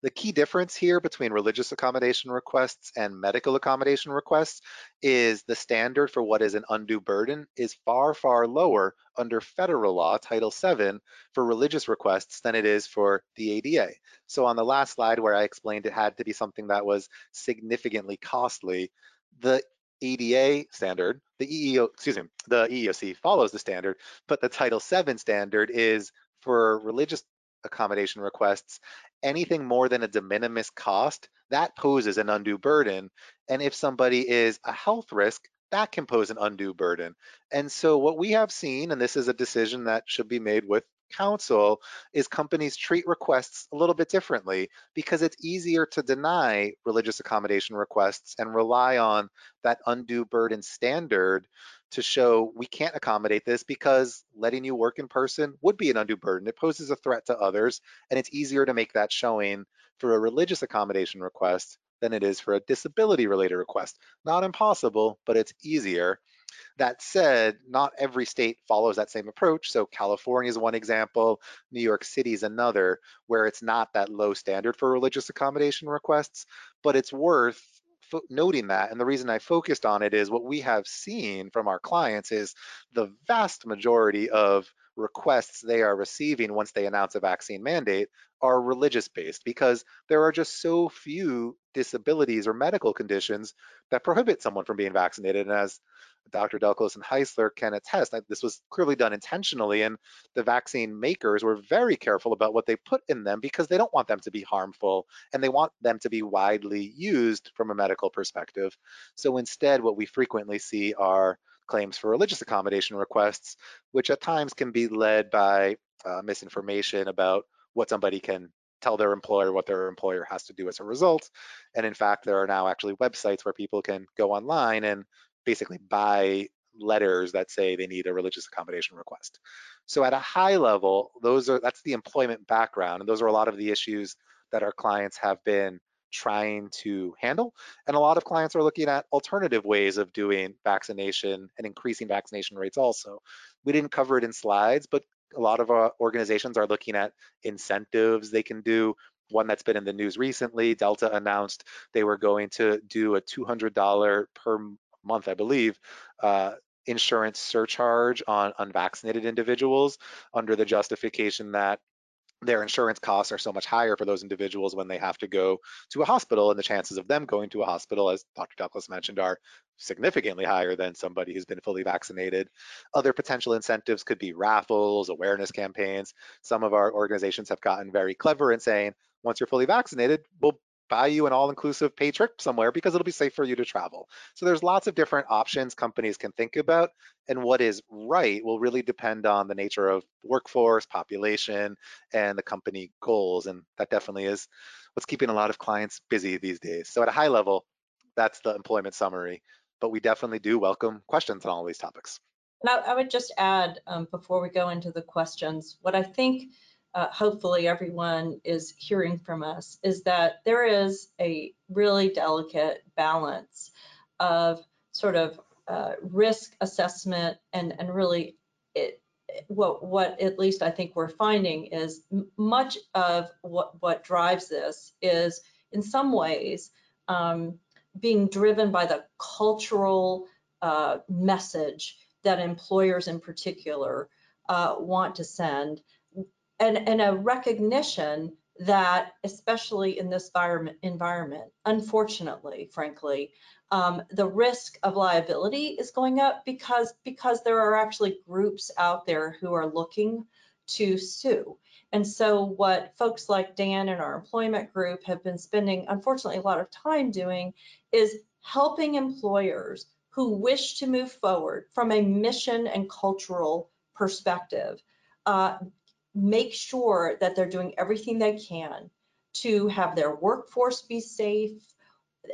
The key difference here between religious accommodation requests and medical accommodation requests is the standard for what is an undue burden is far, far lower under federal law, Title VII, for religious requests than it is for the ADA. So on the last slide where I explained it had to be something that was significantly costly, the ADA standard, the EEO, excuse me, the EEOC follows the standard, but the Title VII standard is for religious accommodation requests, anything more than a de minimis cost, that poses an undue burden. And if somebody is a health risk, that can pose an undue burden. And so what we have seen, and this is a decision that should be made with counsel, is companies treat requests a little bit differently because it's easier to deny religious accommodation requests and rely on that undue burden standard to show we can't accommodate this because letting you work in person would be an undue burden. It poses a threat to others, and it's easier to make that showing for a religious accommodation request than it is for a disability related request. Not impossible, but it's easier. That said, not every state follows that same approach. So California is one example, New York City is another, where it's not that low standard for religious accommodation requests, but it's worth noting that. And the reason I focused on it is what we have seen from our clients is the vast majority of requests they are receiving once they announce a vaccine mandate are religious based because there are just so few disabilities or medical conditions that prohibit someone from being vaccinated. And as Dr. Delclos and Heisler can attest, this was clearly done intentionally, and the vaccine makers were very careful about what they put in them because they don't want them to be harmful and they want them to be widely used from a medical perspective. So instead, what we frequently see are claims for religious accommodation requests, which at times can be led by uh, misinformation about what somebody can tell their employer what their employer has to do as a result. And in fact, there are now actually websites where people can go online and basically buy letters that say they need a religious accommodation request. So at a high level, those are that's the employment background, and those are a lot of the issues that our clients have been trying to handle. And a lot of clients are looking at alternative ways of doing vaccination and increasing vaccination rates also. We didn't cover it in slides, but a lot of our organizations are looking at incentives they can do. One that's been in the news recently, Delta announced they were going to do a $200 per month, I believe, uh, insurance surcharge on unvaccinated individuals under the justification that their insurance costs are so much higher for those individuals when they have to go to a hospital and the chances of them going to a hospital as dr Delclos mentioned are significantly higher than somebody who's been fully vaccinated. Other potential incentives could be raffles awareness campaigns. Some of our organizations have gotten very clever in saying once you're fully vaccinated we'll buy you an all-inclusive paid trip somewhere because it'll be safe for you to travel. So there's lots of different options companies can think about and what is right will really depend on the nature of workforce, population, and the company goals. And that definitely is what's keeping a lot of clients busy these days. So at a high level, that's the employment summary, but we definitely do welcome questions on all these topics. And I, I would just add um, before we go into the questions, what I think uh, hopefully everyone is hearing from us is that there is a really delicate balance of sort of uh, risk assessment and, and really it, what, what at least I think we're finding is much of what, what drives this is in some ways um, being driven by the cultural uh, message that employers in particular uh, want to send and, and a recognition that especially in this environment, unfortunately, frankly, um, the risk of liability is going up because, because there are actually groups out there who are looking to sue. And so what folks like Dan and our employment group have been spending, unfortunately, a lot of time doing is helping employers who wish to move forward from a mission and cultural perspective, uh, make sure that they're doing everything they can to have their workforce be safe,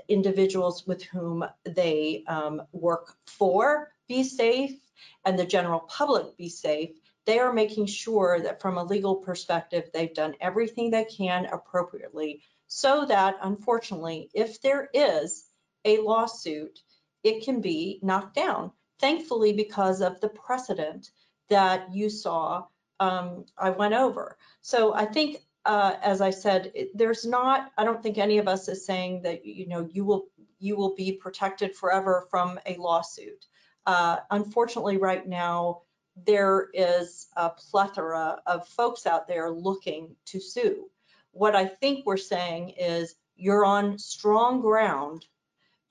individuals with whom they um, work for be safe, and the general public be safe. They are making sure that from a legal perspective, they've done everything they can appropriately so that unfortunately, if there is a lawsuit, it can be knocked down. Thankfully, because of the precedent that you saw um, I went over. So I think, uh, as I said, there's not, I don't think any of us is saying that, you know, you will, you will be protected forever from a lawsuit. Uh, unfortunately, right now, there is a plethora of folks out there looking to sue. What I think we're saying is you're on strong ground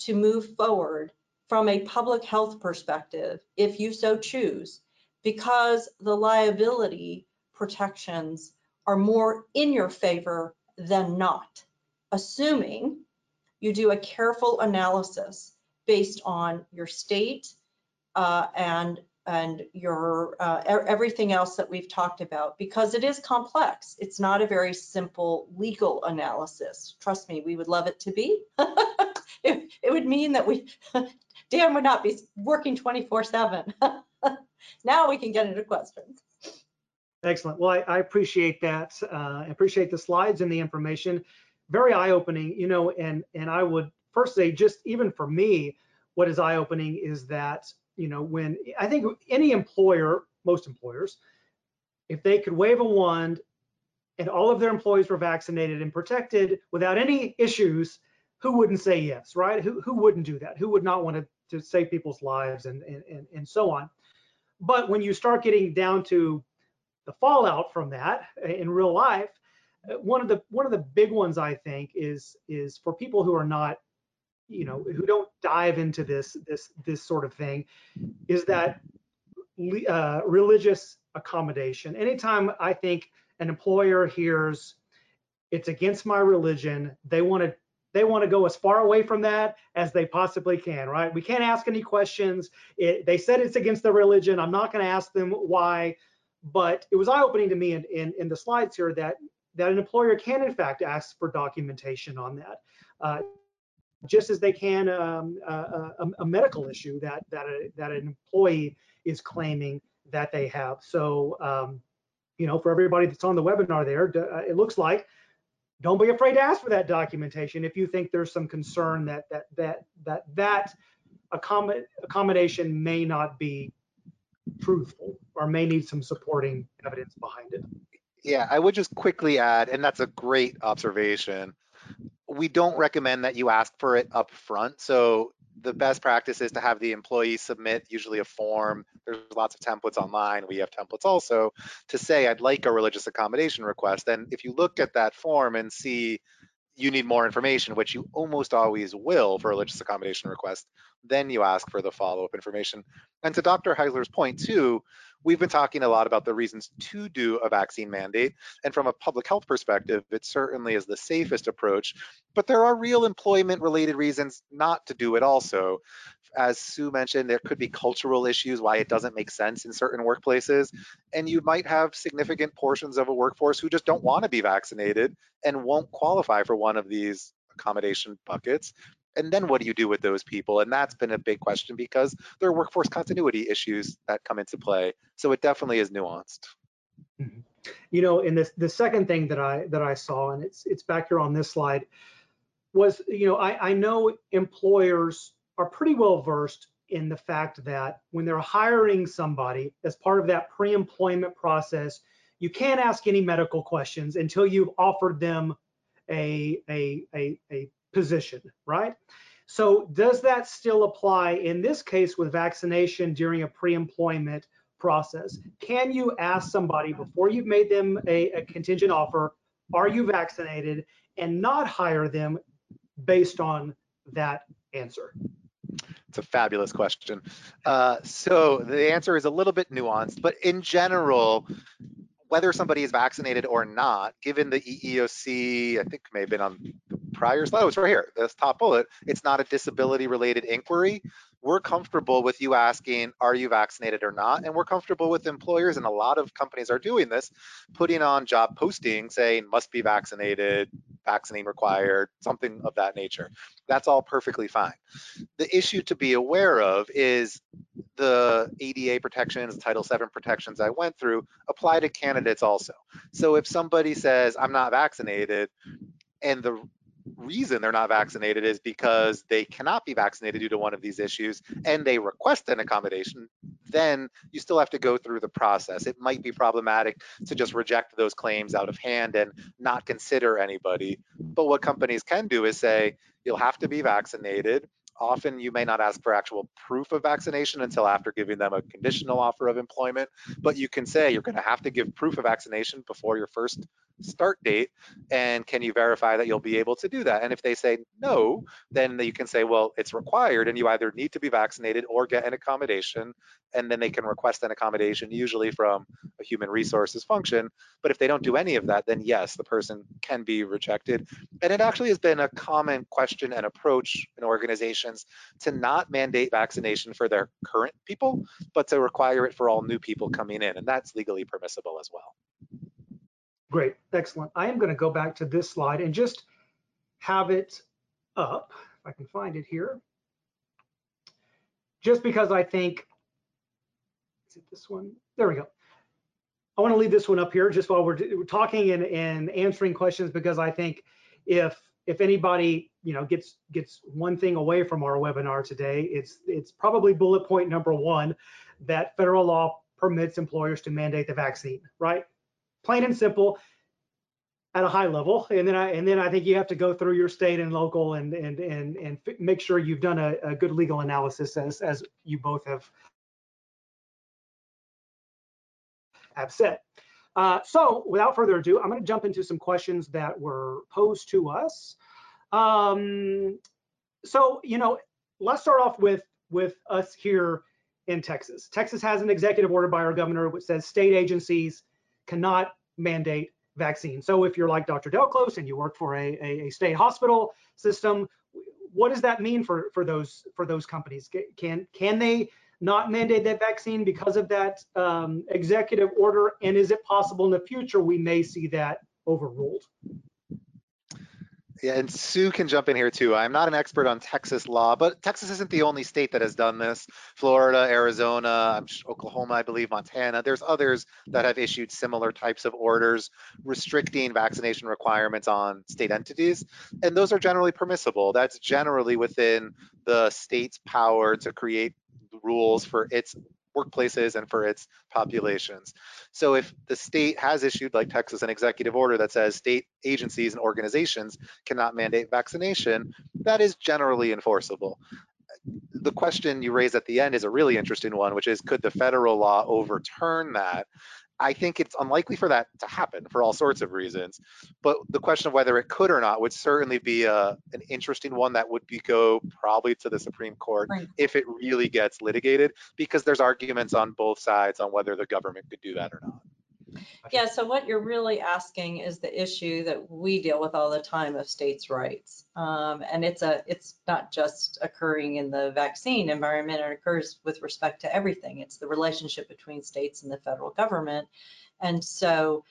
to move forward from a public health perspective, if you so choose, because the liability protections are more in your favor than not, assuming you do a careful analysis based on your state uh, and and your uh, everything else that we've talked about because it is complex. It's not a very simple legal analysis. Trust me, we would love it to be. it, it would mean that we Dan would not be working 24 seven. now we can get into questions. Excellent. Well, I, I appreciate that. Uh, I appreciate the slides and the information. Very eye-opening, you know, and and I would first say just even for me, what is eye-opening is that, you know, when I think any employer, most employers, if they could wave a wand and all of their employees were vaccinated and protected without any issues, who wouldn't say yes, right? Who, who wouldn't do that? Who would not want to, to save people's lives and, and, and, and so on? But when you start getting down to the fallout from that in real life, uh, one of the one of the big ones I think is is for people who are not, you know, who don't dive into this this this sort of thing, is that uh, religious accommodation. Anytime I think an employer hears it's against my religion, they want to they want to go as far away from that as they possibly can, right? We can't ask any questions. It, they said it's against their religion. I'm not going to ask them why, but it was eye-opening to me in, in, in, the slides here that that an employer can in fact ask for documentation on that, uh, just as they can um, a, a, medical issue that that a, that an employee is claiming that they have. So, um, you know, for everybody that's on the webinar there, uh, it looks like don't be afraid to ask for that documentation if you think there's some concern that that that that that accommod accommodation may not be truthful or may need some supporting evidence behind it. Yeah, I would just quickly add, and that's a great observation. We don't recommend that you ask for it up front. So the best practice is to have the employee submit usually a form. There's lots of templates online. We have templates also to say, I'd like a religious accommodation request. And if you look at that form and see you need more information, which you almost always will for a religious accommodation request, then you ask for the follow-up information. And to Dr. Heisler's point too, we've been talking a lot about the reasons to do a vaccine mandate. And from a public health perspective, it certainly is the safest approach, but there are real employment related reasons not to do it also. As Sue mentioned, there could be cultural issues why it doesn't make sense in certain workplaces. And you might have significant portions of a workforce who just don't want to be vaccinated and won't qualify for one of these accommodation buckets and then what do you do with those people? And that's been a big question because there are workforce continuity issues that come into play. So it definitely is nuanced. Mm-hmm. You know, and the second thing that I that I saw, and it's it's back here on this slide, was you know I, I know employers are pretty well versed in the fact that when they're hiring somebody as part of that pre-employment process, you can't ask any medical questions until you've offered them a, a, a, a position, right? So does that still apply in this case with vaccination during a pre-employment process? Can you ask somebody before you've made them a, a contingent offer, are you vaccinated and not hire them based on that answer? It's a fabulous question. Uh, so the answer is a little bit nuanced, but in general, whether somebody is vaccinated or not, given the EEOC, I think may have been on the prior slide, oh, it's right here, this top bullet, it's not a disability related inquiry. We're comfortable with you asking, are you vaccinated or not? And we're comfortable with employers, and a lot of companies are doing this, putting on job postings saying must be vaccinated, vaccine required, something of that nature. That's all perfectly fine. The issue to be aware of is the ADA protections, Title VII protections I went through apply to candidates also. So if somebody says, I'm not vaccinated, and the reason they're not vaccinated is because they cannot be vaccinated due to one of these issues and they request an accommodation, then you still have to go through the process. It might be problematic to just reject those claims out of hand and not consider anybody. But what companies can do is say, you'll have to be vaccinated often you may not ask for actual proof of vaccination until after giving them a conditional offer of employment, but you can say you're going to have to give proof of vaccination before your first start date and can you verify that you'll be able to do that? And if they say no then you can say well it's required and you either need to be vaccinated or get an accommodation and then they can request an accommodation usually from a human resources function. But if they don't do any of that then yes the person can be rejected. And it actually has been a common question and approach in organizations to not mandate vaccination for their current people but to require it for all new people coming in and that's legally permissible as well Great, excellent. I am going to go back to this slide and just have it up, if I can find it here. Just because I think, is it this one? There we go. I want to leave this one up here just while we're, we're talking and, and answering questions because I think if if anybody you know gets gets one thing away from our webinar today, it's it's probably bullet point number one that federal law permits employers to mandate the vaccine, right? plain and simple at a high level and then i and then i think you have to go through your state and local and and and and make sure you've done a, a good legal analysis as as you both have have uh, so without further ado i'm going to jump into some questions that were posed to us um, so you know let's start off with with us here in texas texas has an executive order by our governor which says state agencies cannot mandate vaccine. So if you're like Dr. Delclos and you work for a, a, a, state hospital system, what does that mean for, for those for those companies? Can can they not mandate that vaccine because of that um, executive order? And is it possible in the future we may see that overruled? Yeah, and Sue can jump in here too. I'm not an expert on Texas law, but Texas isn't the only state that has done this. Florida, Arizona, Oklahoma, I believe, Montana. There's others that have issued similar types of orders restricting vaccination requirements on state entities, and those are generally permissible. That's generally within the state's power to create rules for its workplaces and for its populations. So if the state has issued, like Texas, an executive order that says state agencies and organizations cannot mandate vaccination, that is generally enforceable. The question you raise at the end is a really interesting one, which is could the federal law overturn that? I think it's unlikely for that to happen for all sorts of reasons. But the question of whether it could or not would certainly be a, uh, an interesting one that would be go probably to the Supreme Court right. if it really gets litigated, because there's arguments on both sides on whether the government could do that or not. Yeah, so what you're really asking is the issue that we deal with all the time of states' rights. Um, and it's a it's not just occurring in the vaccine environment, it occurs with respect to everything. It's the relationship between states and the federal government. And so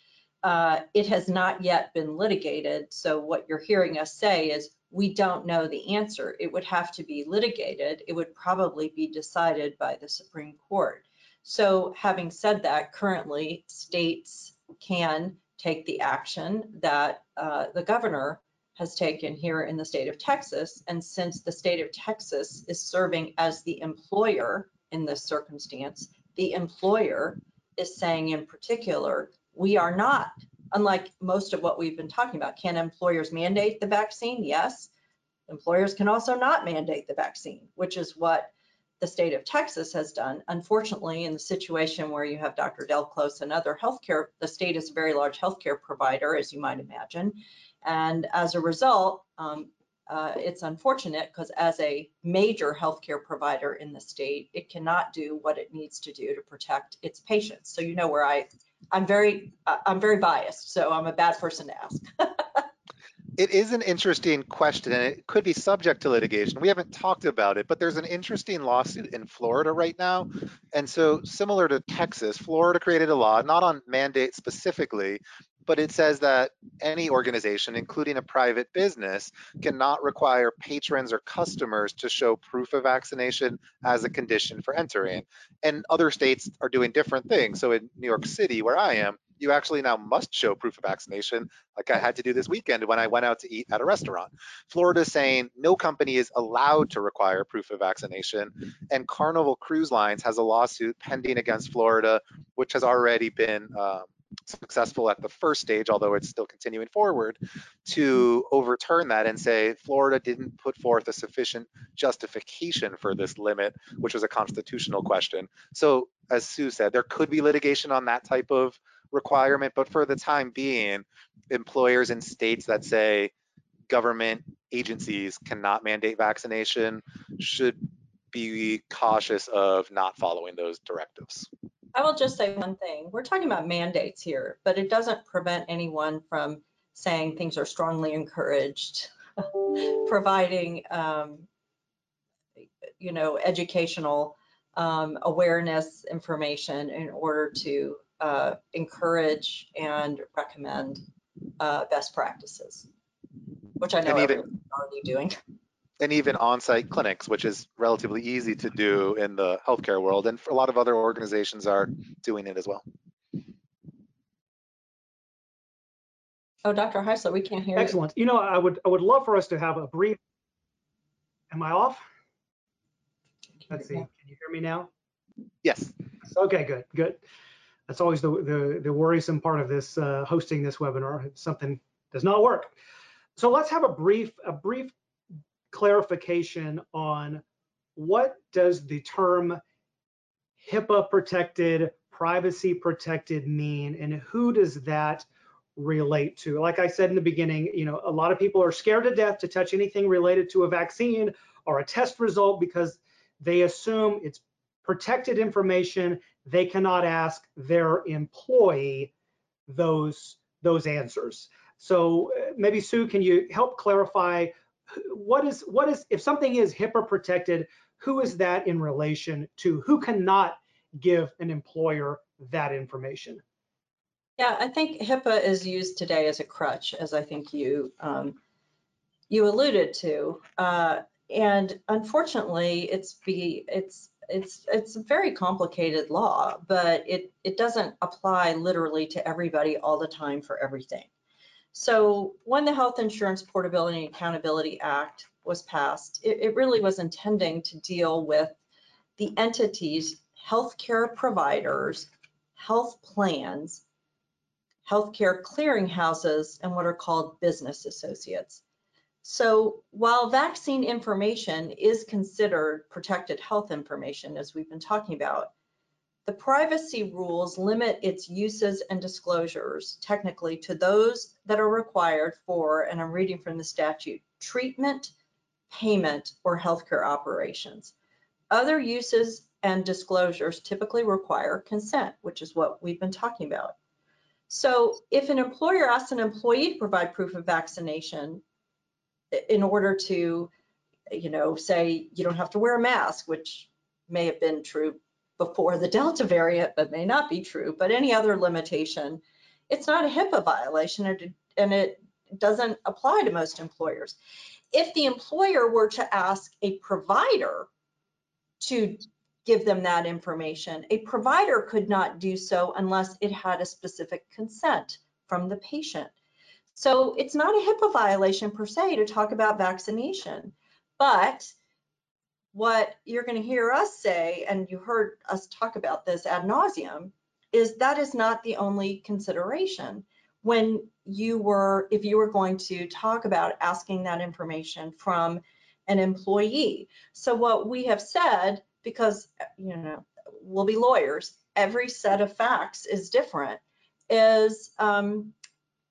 uh, it has not yet been litigated. So what you're hearing us say is we don't know the answer. It would have to be litigated. It would probably be decided by the Supreme Court. So having said that, currently states can take the action that uh, the governor has taken here in the state of Texas. And since the state of Texas is serving as the employer in this circumstance, the employer is saying in particular, we are not, unlike most of what we've been talking about, can employers mandate the vaccine? Yes. Employers can also not mandate the vaccine, which is what the state of Texas has done. Unfortunately, in the situation where you have Dr. Delclos and other healthcare, the state is a very large healthcare provider, as you might imagine. And as a result, um, uh, it's unfortunate because as a major healthcare provider in the state, it cannot do what it needs to do to protect its patients. So you know where I, I'm very, uh, I'm very biased, so I'm a bad person to ask. It is an interesting question and it could be subject to litigation. We haven't talked about it, but there's an interesting lawsuit in Florida right now. And so similar to Texas, Florida created a law, not on mandate specifically, but it says that any organization, including a private business, cannot require patrons or customers to show proof of vaccination as a condition for entering. And other states are doing different things. So in New York City, where I am, you actually now must show proof of vaccination, like I had to do this weekend when I went out to eat at a restaurant. Florida is saying no company is allowed to require proof of vaccination, and Carnival Cruise Lines has a lawsuit pending against Florida, which has already been um, successful at the first stage, although it's still continuing forward, to overturn that and say Florida didn't put forth a sufficient justification for this limit, which was a constitutional question. So, as Sue said, there could be litigation on that type of requirement, but for the time being, employers in states that say government agencies cannot mandate vaccination should be cautious of not following those directives. I will just say one thing. We're talking about mandates here, but it doesn't prevent anyone from saying things are strongly encouraged, providing, um, you know, educational um, awareness information in order to uh, encourage and recommend uh, best practices, which I know And even- everyone's already doing. and even on-site clinics, which is relatively easy to do in the healthcare world, and a lot of other organizations are doing it as well. Oh, Dr. Heisler, we can't hear you. Excellent. You know, I would, I would love for us to have a brief, am I off? Let's see, can you hear me now? Yes. Okay, good, good. That's always the, the, the worrisome part of this, uh, hosting this webinar, if something does not work. So let's have a brief, a brief clarification on what does the term HIPAA protected, privacy protected mean, and who does that relate to? Like I said in the beginning, you know, a lot of people are scared to death to touch anything related to a vaccine or a test result because they assume it's protected information. They cannot ask their employee those those answers. So uh, maybe Sue, can you help clarify what is what is if something is HIPAA protected, who is that in relation to? Who cannot give an employer that information? Yeah, I think HIPAA is used today as a crutch, as I think you um, you alluded to. Uh, and unfortunately, it's be it's it's it's a very complicated law, but it it doesn't apply literally to everybody all the time for everything. So when the Health Insurance Portability and Accountability Act was passed, it, it really was intending to deal with the entities, healthcare providers, health plans, healthcare clearinghouses, and what are called business associates. So while vaccine information is considered protected health information, as we've been talking about, the privacy rules limit its uses and disclosures technically to those that are required for, and I'm reading from the statute, treatment, payment, or healthcare operations. Other uses and disclosures typically require consent, which is what we've been talking about. So if an employer asks an employee to provide proof of vaccination in order to, you know, say you don't have to wear a mask, which may have been true before the Delta variant, but may not be true, but any other limitation, it's not a HIPAA violation and, it doesn't apply to most employers. If the employer were to ask a provider to give them that information. A provider could not do so unless it had a specific consent from the patient. So it's not a HIPAA violation per se to talk about vaccination, but what you're going to hear us say, and you heard us talk about this ad nauseum, is that is not the only consideration. When you were, if you were going to talk about asking that information from an employee. So what we have said, because, you know, we'll be lawyers, every set of facts is different, is um,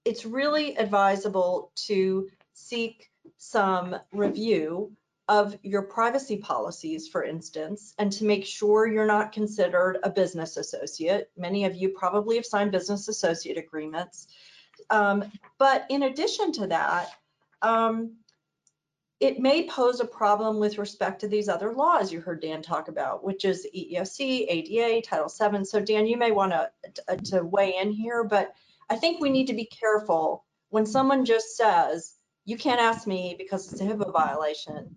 it's really advisable to seek some review of your privacy policies, for instance, and to make sure you're not considered a business associate. Many of you probably have signed business associate agreements. Um, but in addition to that, um, it may pose a problem with respect to these other laws you heard Dan talk about, which is EEOC, ADA, Title VII. So Dan, you may want to, uh, to weigh in here, but I think we need to be careful when someone just says, you can't ask me because it's a HIPAA violation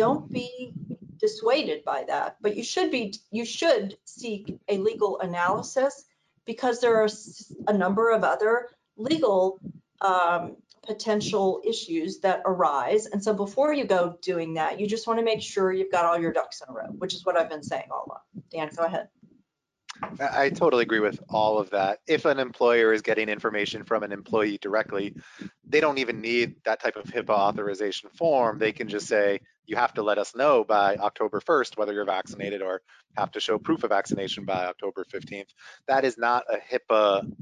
don't be dissuaded by that, but you should be, you should seek a legal analysis because there are a number of other legal um, potential issues that arise. And so before you go doing that, you just want to make sure you've got all your ducks in a row, which is what I've been saying all along. Dan, go ahead. I totally agree with all of that. If an employer is getting information from an employee directly, they don't even need that type of HIPAA authorization form. They can just say, you have to let us know by October 1st whether you're vaccinated or have to show proof of vaccination by October 15th. That is not a HIPAA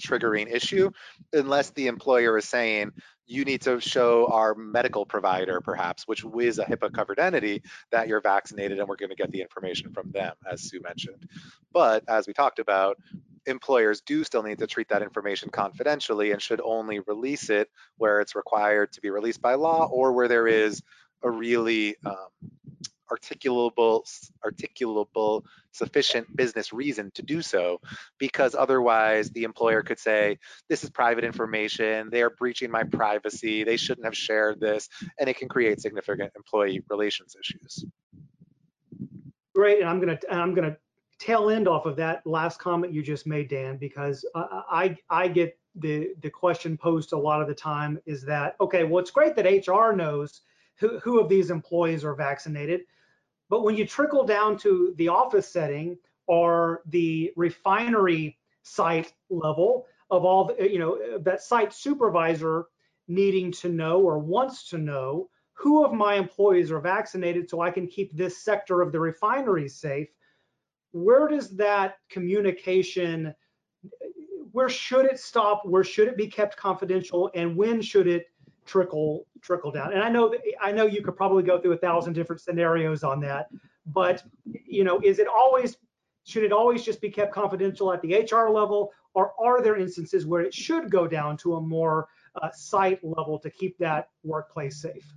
triggering issue unless the employer is saying you need to show our medical provider perhaps which is a HIPAA covered entity that you're vaccinated and we're going to get the information from them as Sue mentioned. But as we talked about employers do still need to treat that information confidentially and should only release it where it's required to be released by law or where there is a really um, articulable, articulable, sufficient business reason to do so, because otherwise the employer could say, this is private information, they are breaching my privacy, they shouldn't have shared this, and it can create significant employee relations issues. Great, and I'm gonna, I'm gonna tail end off of that last comment you just made, Dan, because I, I get the, the question posed a lot of the time is that, okay, well, it's great that HR knows who, who of these employees are vaccinated. But when you trickle down to the office setting or the refinery site level of all, the, you know, that site supervisor needing to know or wants to know who of my employees are vaccinated so I can keep this sector of the refinery safe, where does that communication, where should it stop? Where should it be kept confidential? And when should it trickle trickle down. And I know I know you could probably go through a thousand different scenarios on that, but you know, is it always should it always just be kept confidential at the HR level, or are there instances where it should go down to a more uh, site level to keep that workplace safe?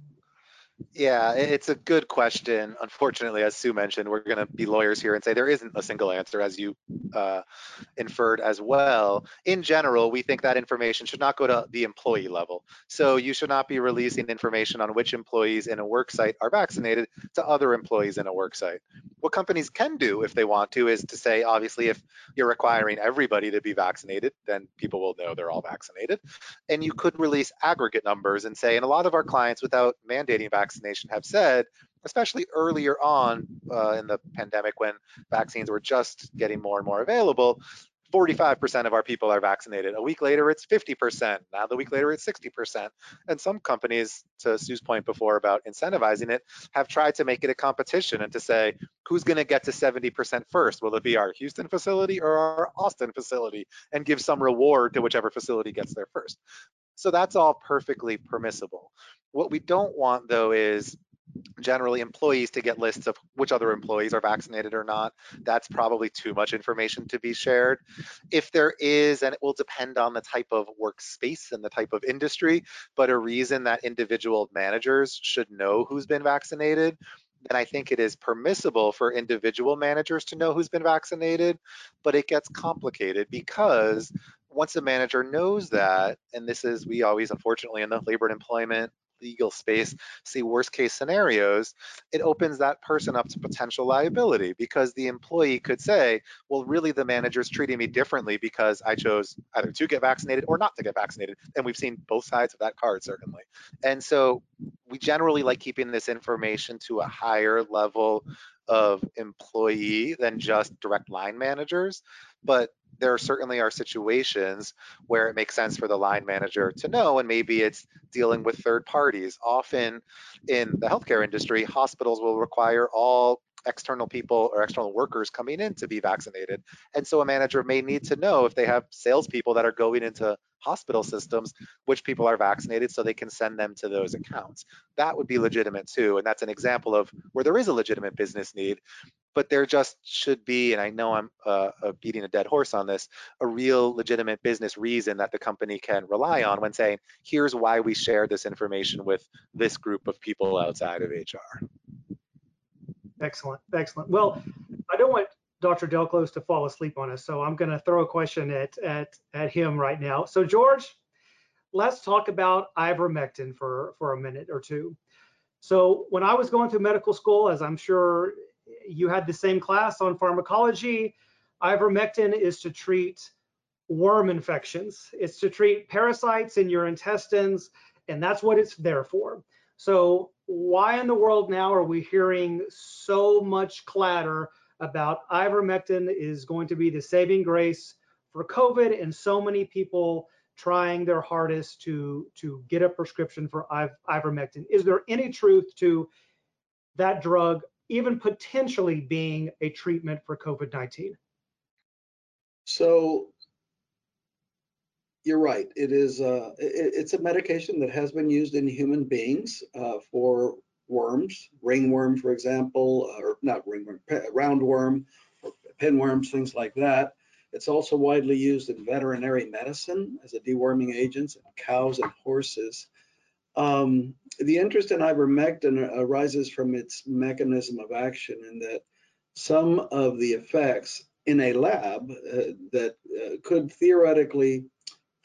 Yeah, it's a good question. Unfortunately, as Sue mentioned, we're going to be lawyers here and say there isn't a single answer, as you uh, inferred as well. In general, we think that information should not go to the employee level. So you should not be releasing information on which employees in a work site are vaccinated to other employees in a work site. What companies can do if they want to is to say, obviously, if you're requiring everybody to be vaccinated, then people will know they're all vaccinated. And you could release aggregate numbers and say, and a lot of our clients, without mandating vaccination, vaccination have said, especially earlier on uh, in the pandemic when vaccines were just getting more and more available, 45% of our people are vaccinated. A week later, it's 50%. Now, the week later, it's 60%. And some companies, to Sue's point before about incentivizing it, have tried to make it a competition and to say, who's going to get to 70% first? Will it be our Houston facility or our Austin facility? And give some reward to whichever facility gets there first. So that's all perfectly permissible. What we don't want though is generally employees to get lists of which other employees are vaccinated or not. That's probably too much information to be shared. If there is, and it will depend on the type of workspace and the type of industry, but a reason that individual managers should know who's been vaccinated, then I think it is permissible for individual managers to know who's been vaccinated, but it gets complicated because once a manager knows that, and this is, we always, unfortunately, in the labor and employment legal space see worst case scenarios, it opens that person up to potential liability because the employee could say, well, really the manager's treating me differently because I chose either to get vaccinated or not to get vaccinated. And we've seen both sides of that card, certainly. And so we generally like keeping this information to a higher level of employee than just direct line managers. But there certainly are situations where it makes sense for the line manager to know, and maybe it's dealing with third parties. Often in the healthcare industry, hospitals will require all external people or external workers coming in to be vaccinated. And so a manager may need to know if they have salespeople that are going into hospital systems, which people are vaccinated so they can send them to those accounts. That would be legitimate too. And that's an example of where there is a legitimate business need, but there just should be, and I know I'm uh, uh, beating a dead horse on this, a real legitimate business reason that the company can rely on when saying, here's why we share this information with this group of people outside of HR. Excellent, excellent. Well, I don't want Dr. Delclos to fall asleep on us, so I'm going to throw a question at, at, at him right now. So George, let's talk about ivermectin for, for a minute or two. So when I was going through medical school, as I'm sure you had the same class on pharmacology, ivermectin is to treat worm infections. It's to treat parasites in your intestines, and that's what it's there for. So why in the world now are we hearing so much clatter about ivermectin is going to be the saving grace for COVID and so many people trying their hardest to, to get a prescription for ivermectin? Is there any truth to that drug even potentially being a treatment for COVID-19? So you're right. It is. Uh, it, it's a medication that has been used in human beings uh, for worms, ringworm, for example, or not ringworm, roundworm, or pinworms, things like that. It's also widely used in veterinary medicine as a deworming agent in cows and horses. Um, the interest in ivermectin arises from its mechanism of action in that some of the effects in a lab uh, that uh, could theoretically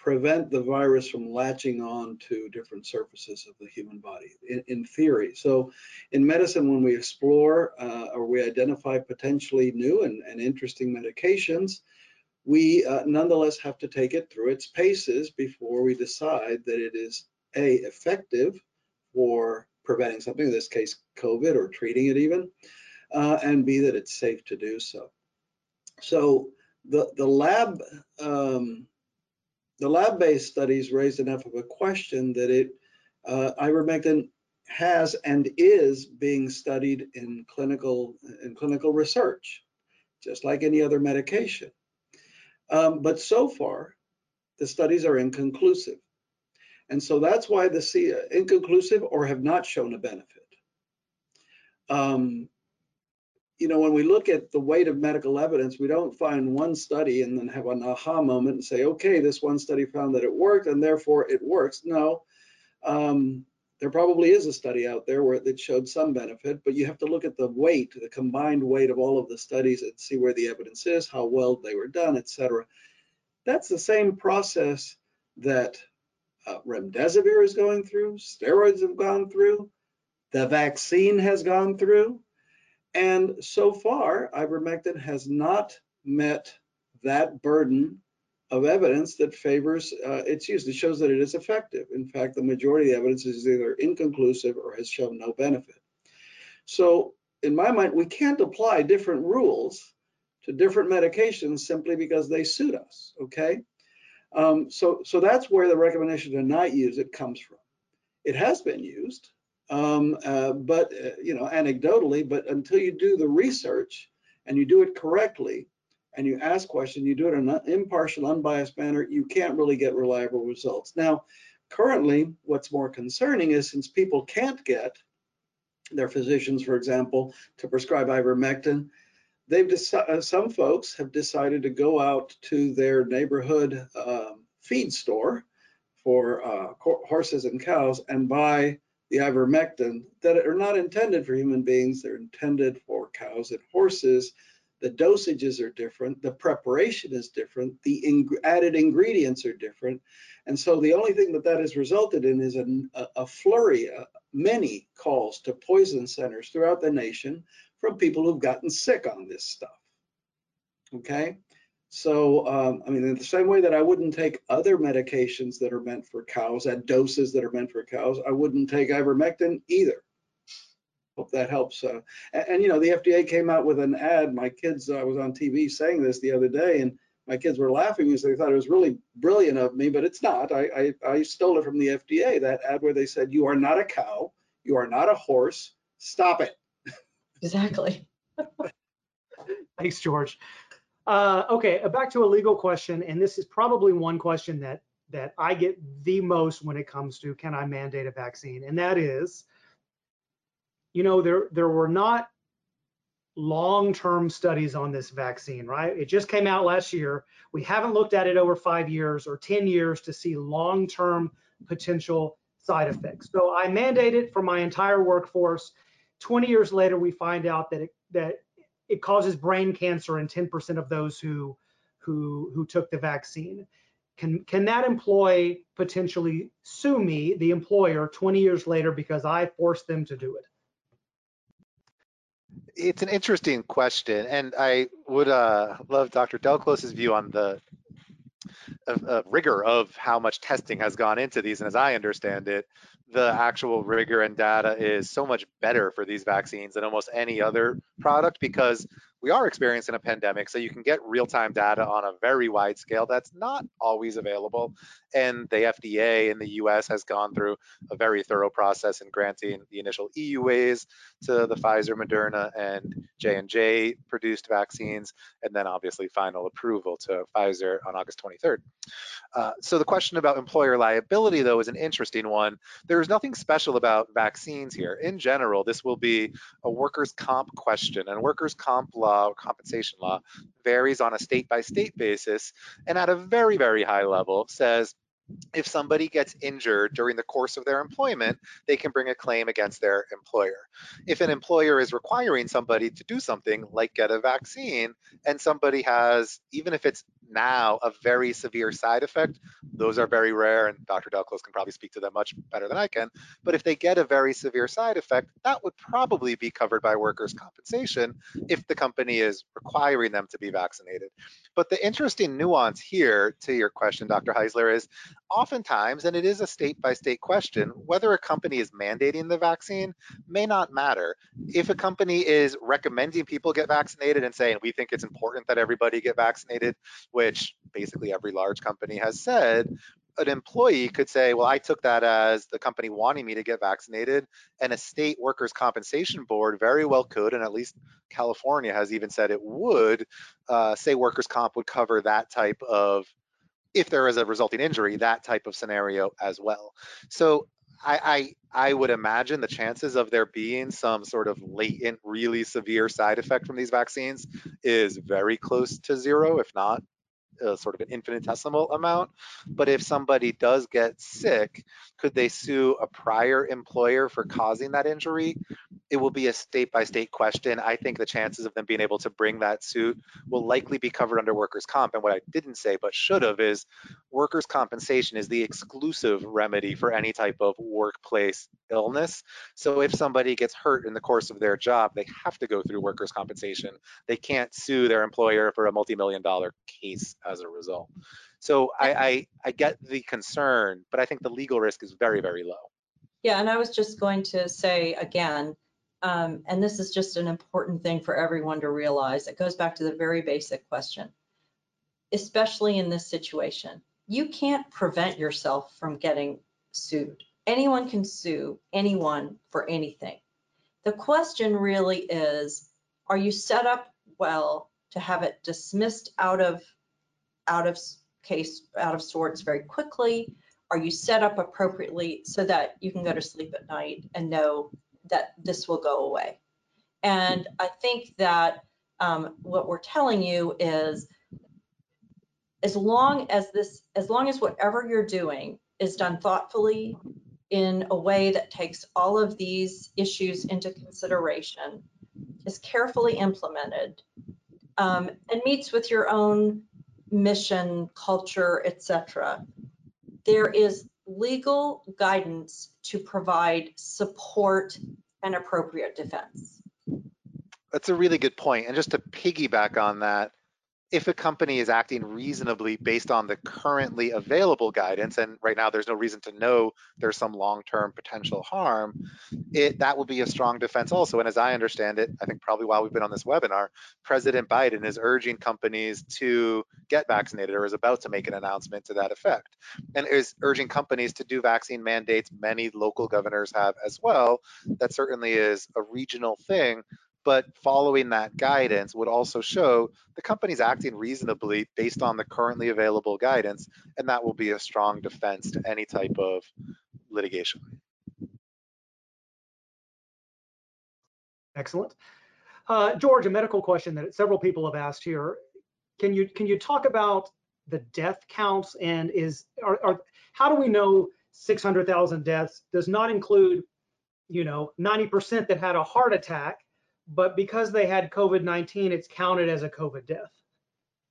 prevent the virus from latching on to different surfaces of the human body in, in theory. So in medicine, when we explore uh, or we identify potentially new and, and interesting medications, we uh, nonetheless have to take it through its paces before we decide that it is A, effective for preventing something, in this case, COVID or treating it even, uh, and B, that it's safe to do so. So the, the lab um, the lab-based studies raised enough of a question that it uh, ivermectin has and is being studied in clinical in clinical research, just like any other medication. Um, but so far, the studies are inconclusive. And so that's why the C, inconclusive or have not shown a benefit. Um, you know, when we look at the weight of medical evidence, we don't find one study and then have an aha moment and say, okay, this one study found that it worked and therefore it works. No, um, there probably is a study out there where it showed some benefit, but you have to look at the weight, the combined weight of all of the studies and see where the evidence is, how well they were done, et cetera. That's the same process that uh, remdesivir is going through, steroids have gone through, the vaccine has gone through. And so far, ivermectin has not met that burden of evidence that favors uh, its use. It shows that it is effective. In fact, the majority of the evidence is either inconclusive or has shown no benefit. So in my mind, we can't apply different rules to different medications simply because they suit us, okay? Um, so, so that's where the recommendation to not use it comes from. It has been used, um, uh, but uh, you know, anecdotally, but until you do the research and you do it correctly and you ask questions, you do it in an impartial, unbiased manner, you can't really get reliable results. Now, currently, what's more concerning is since people can't get their physicians, for example, to prescribe ivermectin, they've uh, some folks have decided to go out to their neighborhood um, feed store for uh, horses and cows and buy the ivermectin that are not intended for human beings. They're intended for cows and horses the dosages are different, the preparation is different, the added ingredients are different. And so the only thing that that has resulted in is a, a flurry, uh, many calls to poison centers throughout the nation from people who've gotten sick on this stuff. Okay, so um, I mean, in the same way that I wouldn't take other medications that are meant for cows at doses that are meant for cows, I wouldn't take ivermectin either. Hope that helps. Uh, and, and, you know, the FDA came out with an ad. My kids, I was on TV saying this the other day, and my kids were laughing because they thought it was really brilliant of me, but it's not. I, I, I stole it from the FDA, that ad where they said, you are not a cow, you are not a horse, stop it. Exactly. Thanks, George. Uh, okay, uh, back to a legal question, and this is probably one question that that I get the most when it comes to can I mandate a vaccine, and that is, you know, there there were not long-term studies on this vaccine, right? It just came out last year. We haven't looked at it over five years or 10 years to see long-term potential side effects. So I mandate it for my entire workforce. 20 years later, we find out that it, that it causes brain cancer in 10% of those who, who, who took the vaccine. Can, can that employee potentially sue me, the employer, 20 years later because I forced them to do it? It's an interesting question, and I would uh, love Dr. Delclos's view on the rigor of how much testing has gone into these. And as I understand it, the actual rigor and data is so much better for these vaccines than almost any other product because we are experiencing a pandemic, so you can get real-time data on a very wide scale that's not always available. And the FDA in the US has gone through a very thorough process in granting the initial EUAs to the Pfizer, Moderna, and J&J produced vaccines, and then obviously final approval to Pfizer on August 23rd. Uh, so the question about employer liability, though, is an interesting one. There's nothing special about vaccines here. In general, this will be a workers' comp question, and workers' comp law or compensation law varies on a state by state basis, and at a very, very high level says if somebody gets injured during the course of their employment, they can bring a claim against their employer. If an employer is requiring somebody to do something like get a vaccine, and somebody has, even if it's now a very severe side effect, those are very rare, and Dr. Delclos can probably speak to them much better than I can. But if they get a very severe side effect, that would probably be covered by workers' compensation if the company is requiring them to be vaccinated. But the interesting nuance here to your question, Dr. Heisler, is oftentimes, and it is a state by state question, whether a company is mandating the vaccine may not matter. If a company is recommending people get vaccinated and saying, we think it's important that everybody get vaccinated, which basically every large company has said, an employee could say, well, I took that as the company wanting me to get vaccinated, and a state workers' compensation board very well could, and at least California has even said it would, uh, say workers' comp would cover that type of if there is a resulting injury, that type of scenario as well. So I, I, I would imagine the chances of there being some sort of latent, really severe side effect from these vaccines is very close to zero, if not a sort of an infinitesimal amount. But if somebody does get sick, could they sue a prior employer for causing that injury? It will be a state by state question. I think the chances of them being able to bring that suit will likely be covered under workers' comp. And what I didn't say but should have is workers' compensation is the exclusive remedy for any type of workplace illness. So if somebody gets hurt in the course of their job, they have to go through workers' compensation. They can't sue their employer for a multi-million dollar case as a result. So I, I, I get the concern, but I think the legal risk is very, very low. Yeah, and I was just going to say again, um, and this is just an important thing for everyone to realize. It goes back to the very basic question, especially in this situation. You can't prevent yourself from getting sued. Anyone can sue anyone for anything. The question really is, are you set up well to have it dismissed out of out of case out of sorts very quickly? Are you set up appropriately so that you can go to sleep at night and know that this will go away? And I think that um, what we're telling you is as long as this, as long as whatever you're doing is done thoughtfully in a way that takes all of these issues into consideration, is carefully implemented, um, and meets with your own mission, culture, etc., there is legal guidance to provide support and appropriate defense. That's a really good point. And just to piggyback on that, if a company is acting reasonably based on the currently available guidance, and right now there's no reason to know there's some long-term potential harm, it that will be a strong defense also. And as I understand it, I think probably while we've been on this webinar, President Biden is urging companies to get vaccinated or is about to make an announcement to that effect, and is urging companies to do vaccine mandates. Many local governors have as well. That certainly is a regional thing but following that guidance would also show the company's acting reasonably based on the currently available guidance, and that will be a strong defense to any type of litigation. Excellent. Uh, George, a medical question that several people have asked here. Can you can you talk about the death counts and is are, are how do we know 600,000 deaths does not include you know 90% that had a heart attack but because they had COVID-19, it's counted as a COVID death.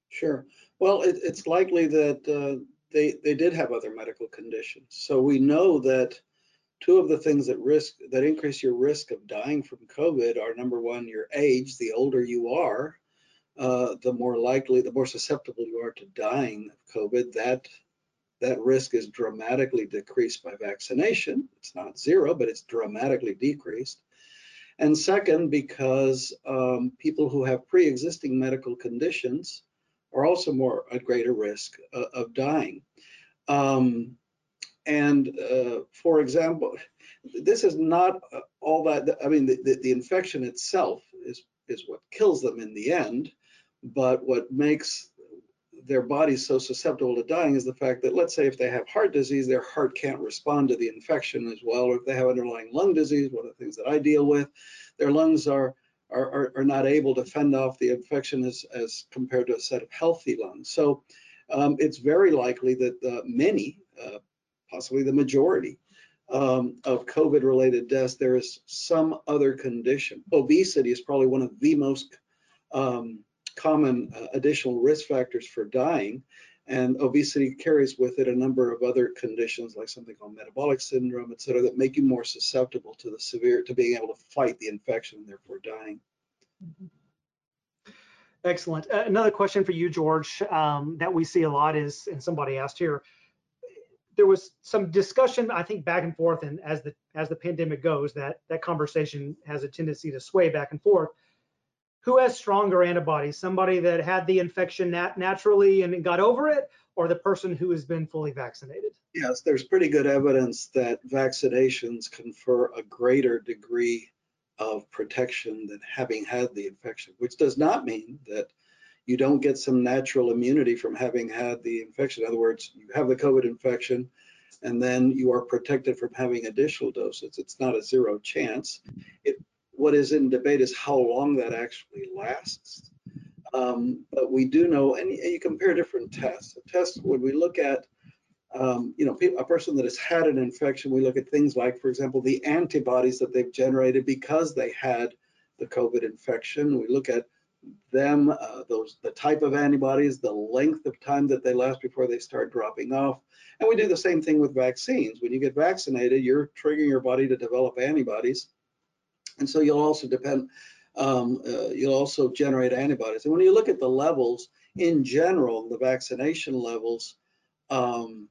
Sure. Well, it, it's likely that uh, they they did have other medical conditions. So we know that two of the things that risk that increase your risk of dying from COVID are number one, your age. The older you are, uh, the more likely, the more susceptible you are to dying of COVID. That that risk is dramatically decreased by vaccination. It's not zero, but it's dramatically decreased. And second, because um, people who have pre-existing medical conditions are also more at greater risk uh, of dying. Um, and uh, for example, this is not uh, all that, I mean, the, the, the, infection itself is, is what kills them in the end, but what makes their body's so susceptible to dying is the fact that let's say if they have heart disease, their heart can't respond to the infection as well, or if they have underlying lung disease, one of the things that I deal with, their lungs are are, are, not able to fend off the infection as, as compared to a set of healthy lungs. So um, it's very likely that uh, many, uh, possibly the majority, um, of COVID-related deaths, there is some other condition. Obesity is probably one of the most um, common uh, additional risk factors for dying. And obesity carries with it a number of other conditions like something called metabolic syndrome, et cetera, that make you more susceptible to the severe, to being able to fight the infection and therefore dying. Excellent. Uh, another question for you, George, um, that we see a lot is, and somebody asked here, there was some discussion, I think, back and forth, and as the as the pandemic goes, that that conversation has a tendency to sway back and forth who has stronger antibodies? Somebody that had the infection nat naturally and got over it, or the person who has been fully vaccinated? Yes, there's pretty good evidence that vaccinations confer a greater degree of protection than having had the infection, which does not mean that you don't get some natural immunity from having had the infection. In other words, you have the COVID infection and then you are protected from having additional doses. It's not a zero chance. It what is in debate is how long that actually lasts. Um, but we do know, and you compare different tests. A test, when we look at, um, you know, a person that has had an infection, we look at things like, for example, the antibodies that they've generated because they had the COVID infection. We look at them, uh, those the type of antibodies, the length of time that they last before they start dropping off. And we do the same thing with vaccines. When you get vaccinated, you're triggering your body to develop antibodies and so you'll also depend, um, uh, you'll also generate antibodies. And when you look at the levels in general, the vaccination levels um,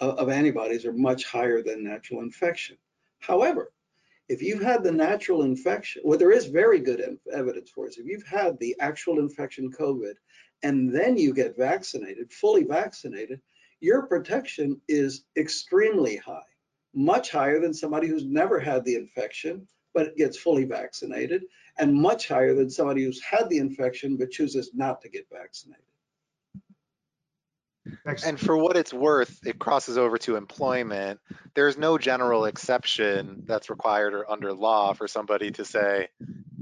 of antibodies are much higher than natural infection. However, if you've had the natural infection, well, there is very good evidence for this. If you've had the actual infection COVID and then you get vaccinated, fully vaccinated, your protection is extremely high, much higher than somebody who's never had the infection but it gets fully vaccinated, and much higher than somebody who's had the infection but chooses not to get vaccinated. And for what it's worth, it crosses over to employment. There's no general exception that's required or under law for somebody to say,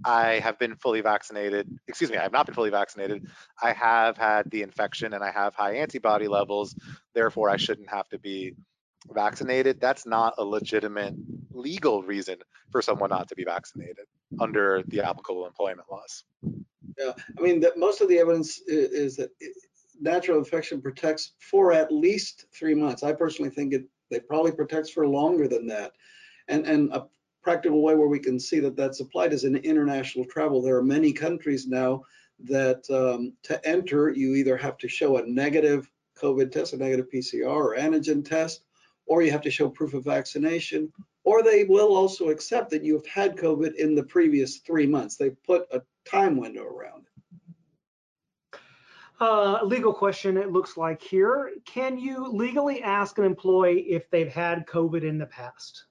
I have been fully vaccinated. Excuse me, I have not been fully vaccinated. I have had the infection and I have high antibody levels. Therefore, I shouldn't have to be vaccinated, that's not a legitimate legal reason for someone not to be vaccinated under the applicable employment laws. Yeah, I mean, that most of the evidence is, that natural infection protects for at least three months. I personally think it, it probably protects for longer than that. And, and a practical way where we can see that that's applied is in international travel. There are many countries now that um, to enter, you either have to show a negative COVID test, a negative PCR or antigen test, or you have to show proof of vaccination, or they will also accept that you have had COVID in the previous three months. They put a time window around it. Uh, legal question, it looks like here. Can you legally ask an employee if they've had COVID in the past?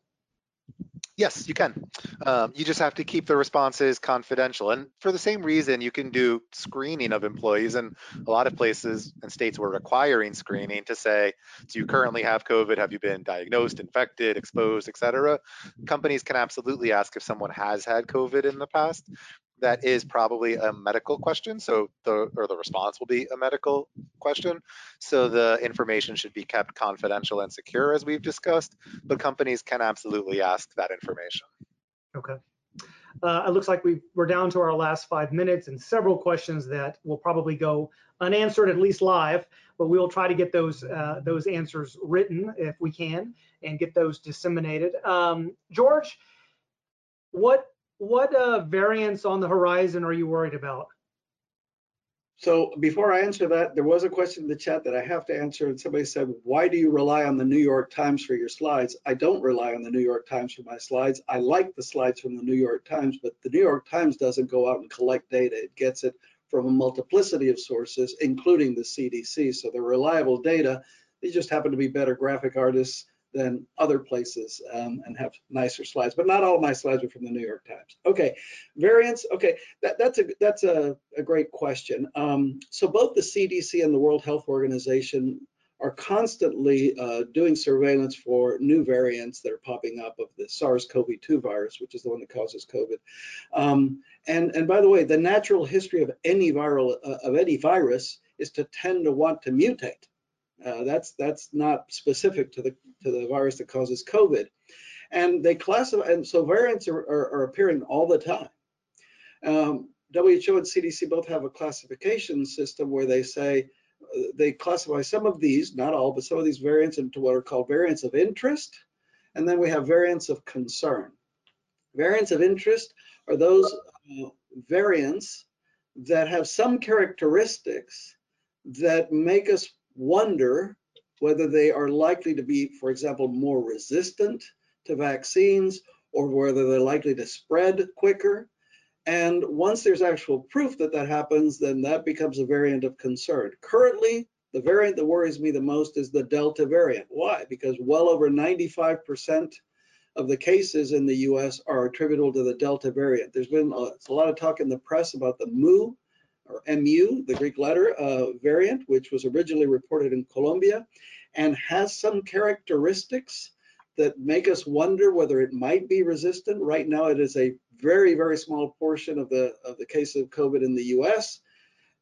Yes, you can. Um, you just have to keep the responses confidential. And for the same reason, you can do screening of employees. And a lot of places and states were requiring screening to say, do you currently have COVID? Have you been diagnosed, infected, exposed, et cetera? Companies can absolutely ask if someone has had COVID in the past. That is probably a medical question. So the, or the response will be a medical question. So the information should be kept confidential and secure as we've discussed, but companies can absolutely ask that information. Okay. Uh, it looks like we we're down to our last five minutes and several questions that will probably go unanswered, at least live, but we will try to get those uh, those answers written if we can and get those disseminated. Um, George, what what uh, variants on the horizon are you worried about? So before I answer that, there was a question in the chat that I have to answer. And somebody said, why do you rely on the New York Times for your slides? I don't rely on the New York Times for my slides. I like the slides from the New York Times, but the New York Times doesn't go out and collect data. It gets it from a multiplicity of sources, including the CDC. So they're reliable data. They just happen to be better graphic artists than other places um, and have nicer slides. But not all my slides are from the New York Times. Okay, variants. Okay, that, that's a that's a, a great question. Um, so both the CDC and the World Health Organization are constantly uh, doing surveillance for new variants that are popping up of the SARS-CoV-2 virus, which is the one that causes COVID. Um, and and by the way, the natural history of any viral uh, of any virus is to tend to want to mutate. Uh, that's that's not specific to the to the virus that causes COVID, and they classify and so variants are, are, are appearing all the time. Um, WHO and CDC both have a classification system where they say uh, they classify some of these, not all, but some of these variants into what are called variants of interest, and then we have variants of concern. Variants of interest are those uh, variants that have some characteristics that make us wonder whether they are likely to be, for example, more resistant to vaccines or whether they're likely to spread quicker. And once there's actual proof that that happens, then that becomes a variant of concern. Currently, the variant that worries me the most is the Delta variant. Why? Because well over 95% of the cases in the US are attributable to the Delta variant. There's been a, a lot of talk in the press about the Mu or MU, the Greek letter uh, variant, which was originally reported in Colombia and has some characteristics that make us wonder whether it might be resistant. Right now, it is a very, very small portion of the of the cases of COVID in the US.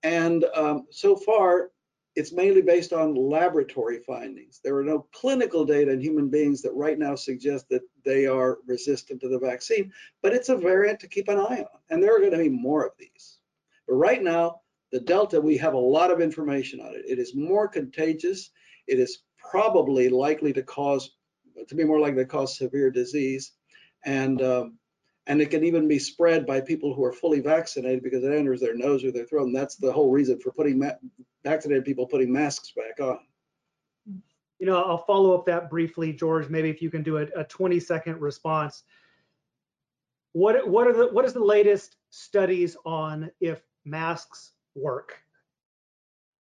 And um, so far, it's mainly based on laboratory findings. There are no clinical data in human beings that right now suggest that they are resistant to the vaccine, but it's a variant to keep an eye on. And there are going to be more of these. But right now, the Delta, we have a lot of information on it. It is more contagious. It is probably likely to cause, to be more likely to cause severe disease. And, um, and it can even be spread by people who are fully vaccinated because it enters their nose or their throat. And that's the whole reason for putting vaccinated people putting masks back on. You know, I'll follow up that briefly, George. Maybe if you can do a, a 20 second response. What what are the what is the latest studies on if masks work?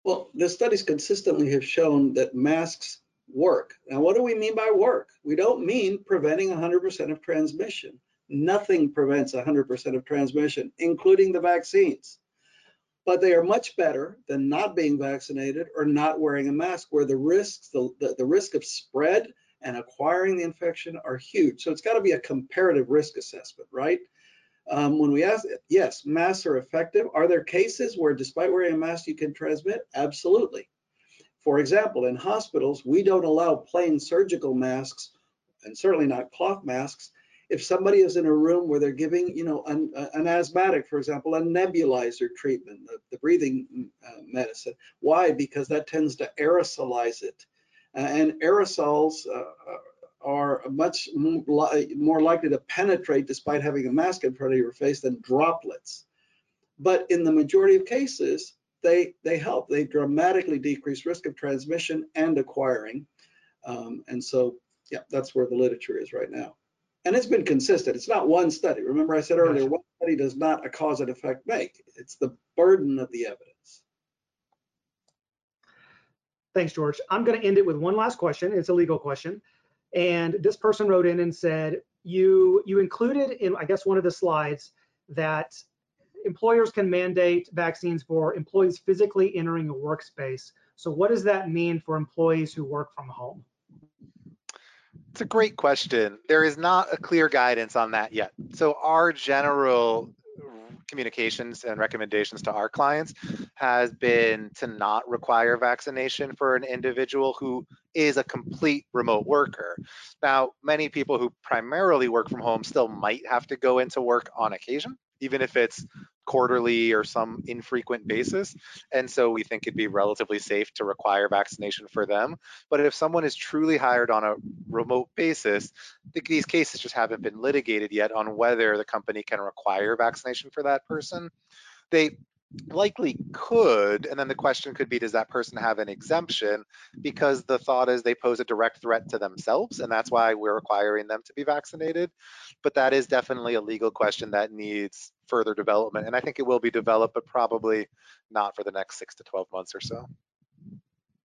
Well, the studies consistently have shown that masks work. Now, what do we mean by work? We don't mean preventing 100% of transmission. Nothing prevents 100% of transmission, including the vaccines. But they are much better than not being vaccinated or not wearing a mask, where the risks, the, the, the risk of spread and acquiring the infection are huge. So it's got to be a comparative risk assessment, right? Um, when we ask, yes, masks are effective. Are there cases where despite wearing a mask you can transmit? Absolutely. For example, in hospitals, we don't allow plain surgical masks and certainly not cloth masks if somebody is in a room where they're giving, you know, an, an asthmatic, for example, a nebulizer treatment, the, the breathing uh, medicine. Why? Because that tends to aerosolize it. Uh, and aerosols uh, are much more likely to penetrate despite having a mask in front of your face than droplets. But in the majority of cases, they, they help. They dramatically decrease risk of transmission and acquiring. Um, and so, yeah, that's where the literature is right now. And it's been consistent. It's not one study. Remember I said earlier, one study does not a cause and effect make. It's the burden of the evidence. Thanks, George. I'm going to end it with one last question. It's a legal question. And this person wrote in and said, you, you included in, I guess, one of the slides that employers can mandate vaccines for employees physically entering a workspace. So what does that mean for employees who work from home? It's a great question. There is not a clear guidance on that yet. So our general communications and recommendations to our clients has been to not require vaccination for an individual who is a complete remote worker. Now, many people who primarily work from home still might have to go into work on occasion, even if it's quarterly or some infrequent basis. And so we think it'd be relatively safe to require vaccination for them. But if someone is truly hired on a remote basis, these cases just haven't been litigated yet on whether the company can require vaccination for that person. They likely could and then the question could be does that person have an exemption? Because the thought is they pose a direct threat to themselves and that's why we're requiring them to be vaccinated. But that is definitely a legal question that needs further development and i think it will be developed but probably not for the next six to 12 months or so.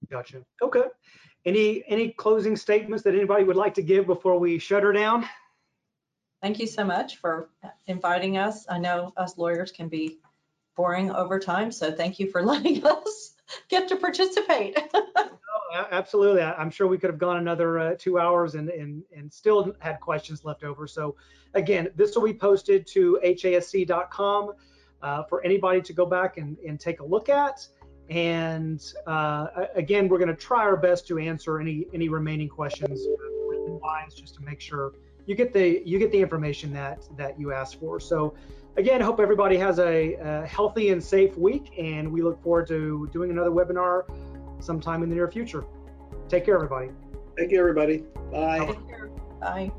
Gotcha. Okay. Any any closing statements that anybody would like to give before we shut her down? Thank you so much for inviting us. I know us lawyers can be boring over time. So thank you for letting us get to participate. oh, absolutely. I'm sure we could have gone another uh, two hours and, and, and still had questions left over. So again, this will be posted to hasc.com uh, for anybody to go back and, and take a look at. And uh, again, we're going to try our best to answer any any remaining questions written wise, just to make sure you get the you get the information that that you asked for. So again, hope everybody has a, a, healthy and safe week, and we look forward to doing another webinar sometime in the near future. Take care, everybody. Thank you, everybody. Bye. Bye.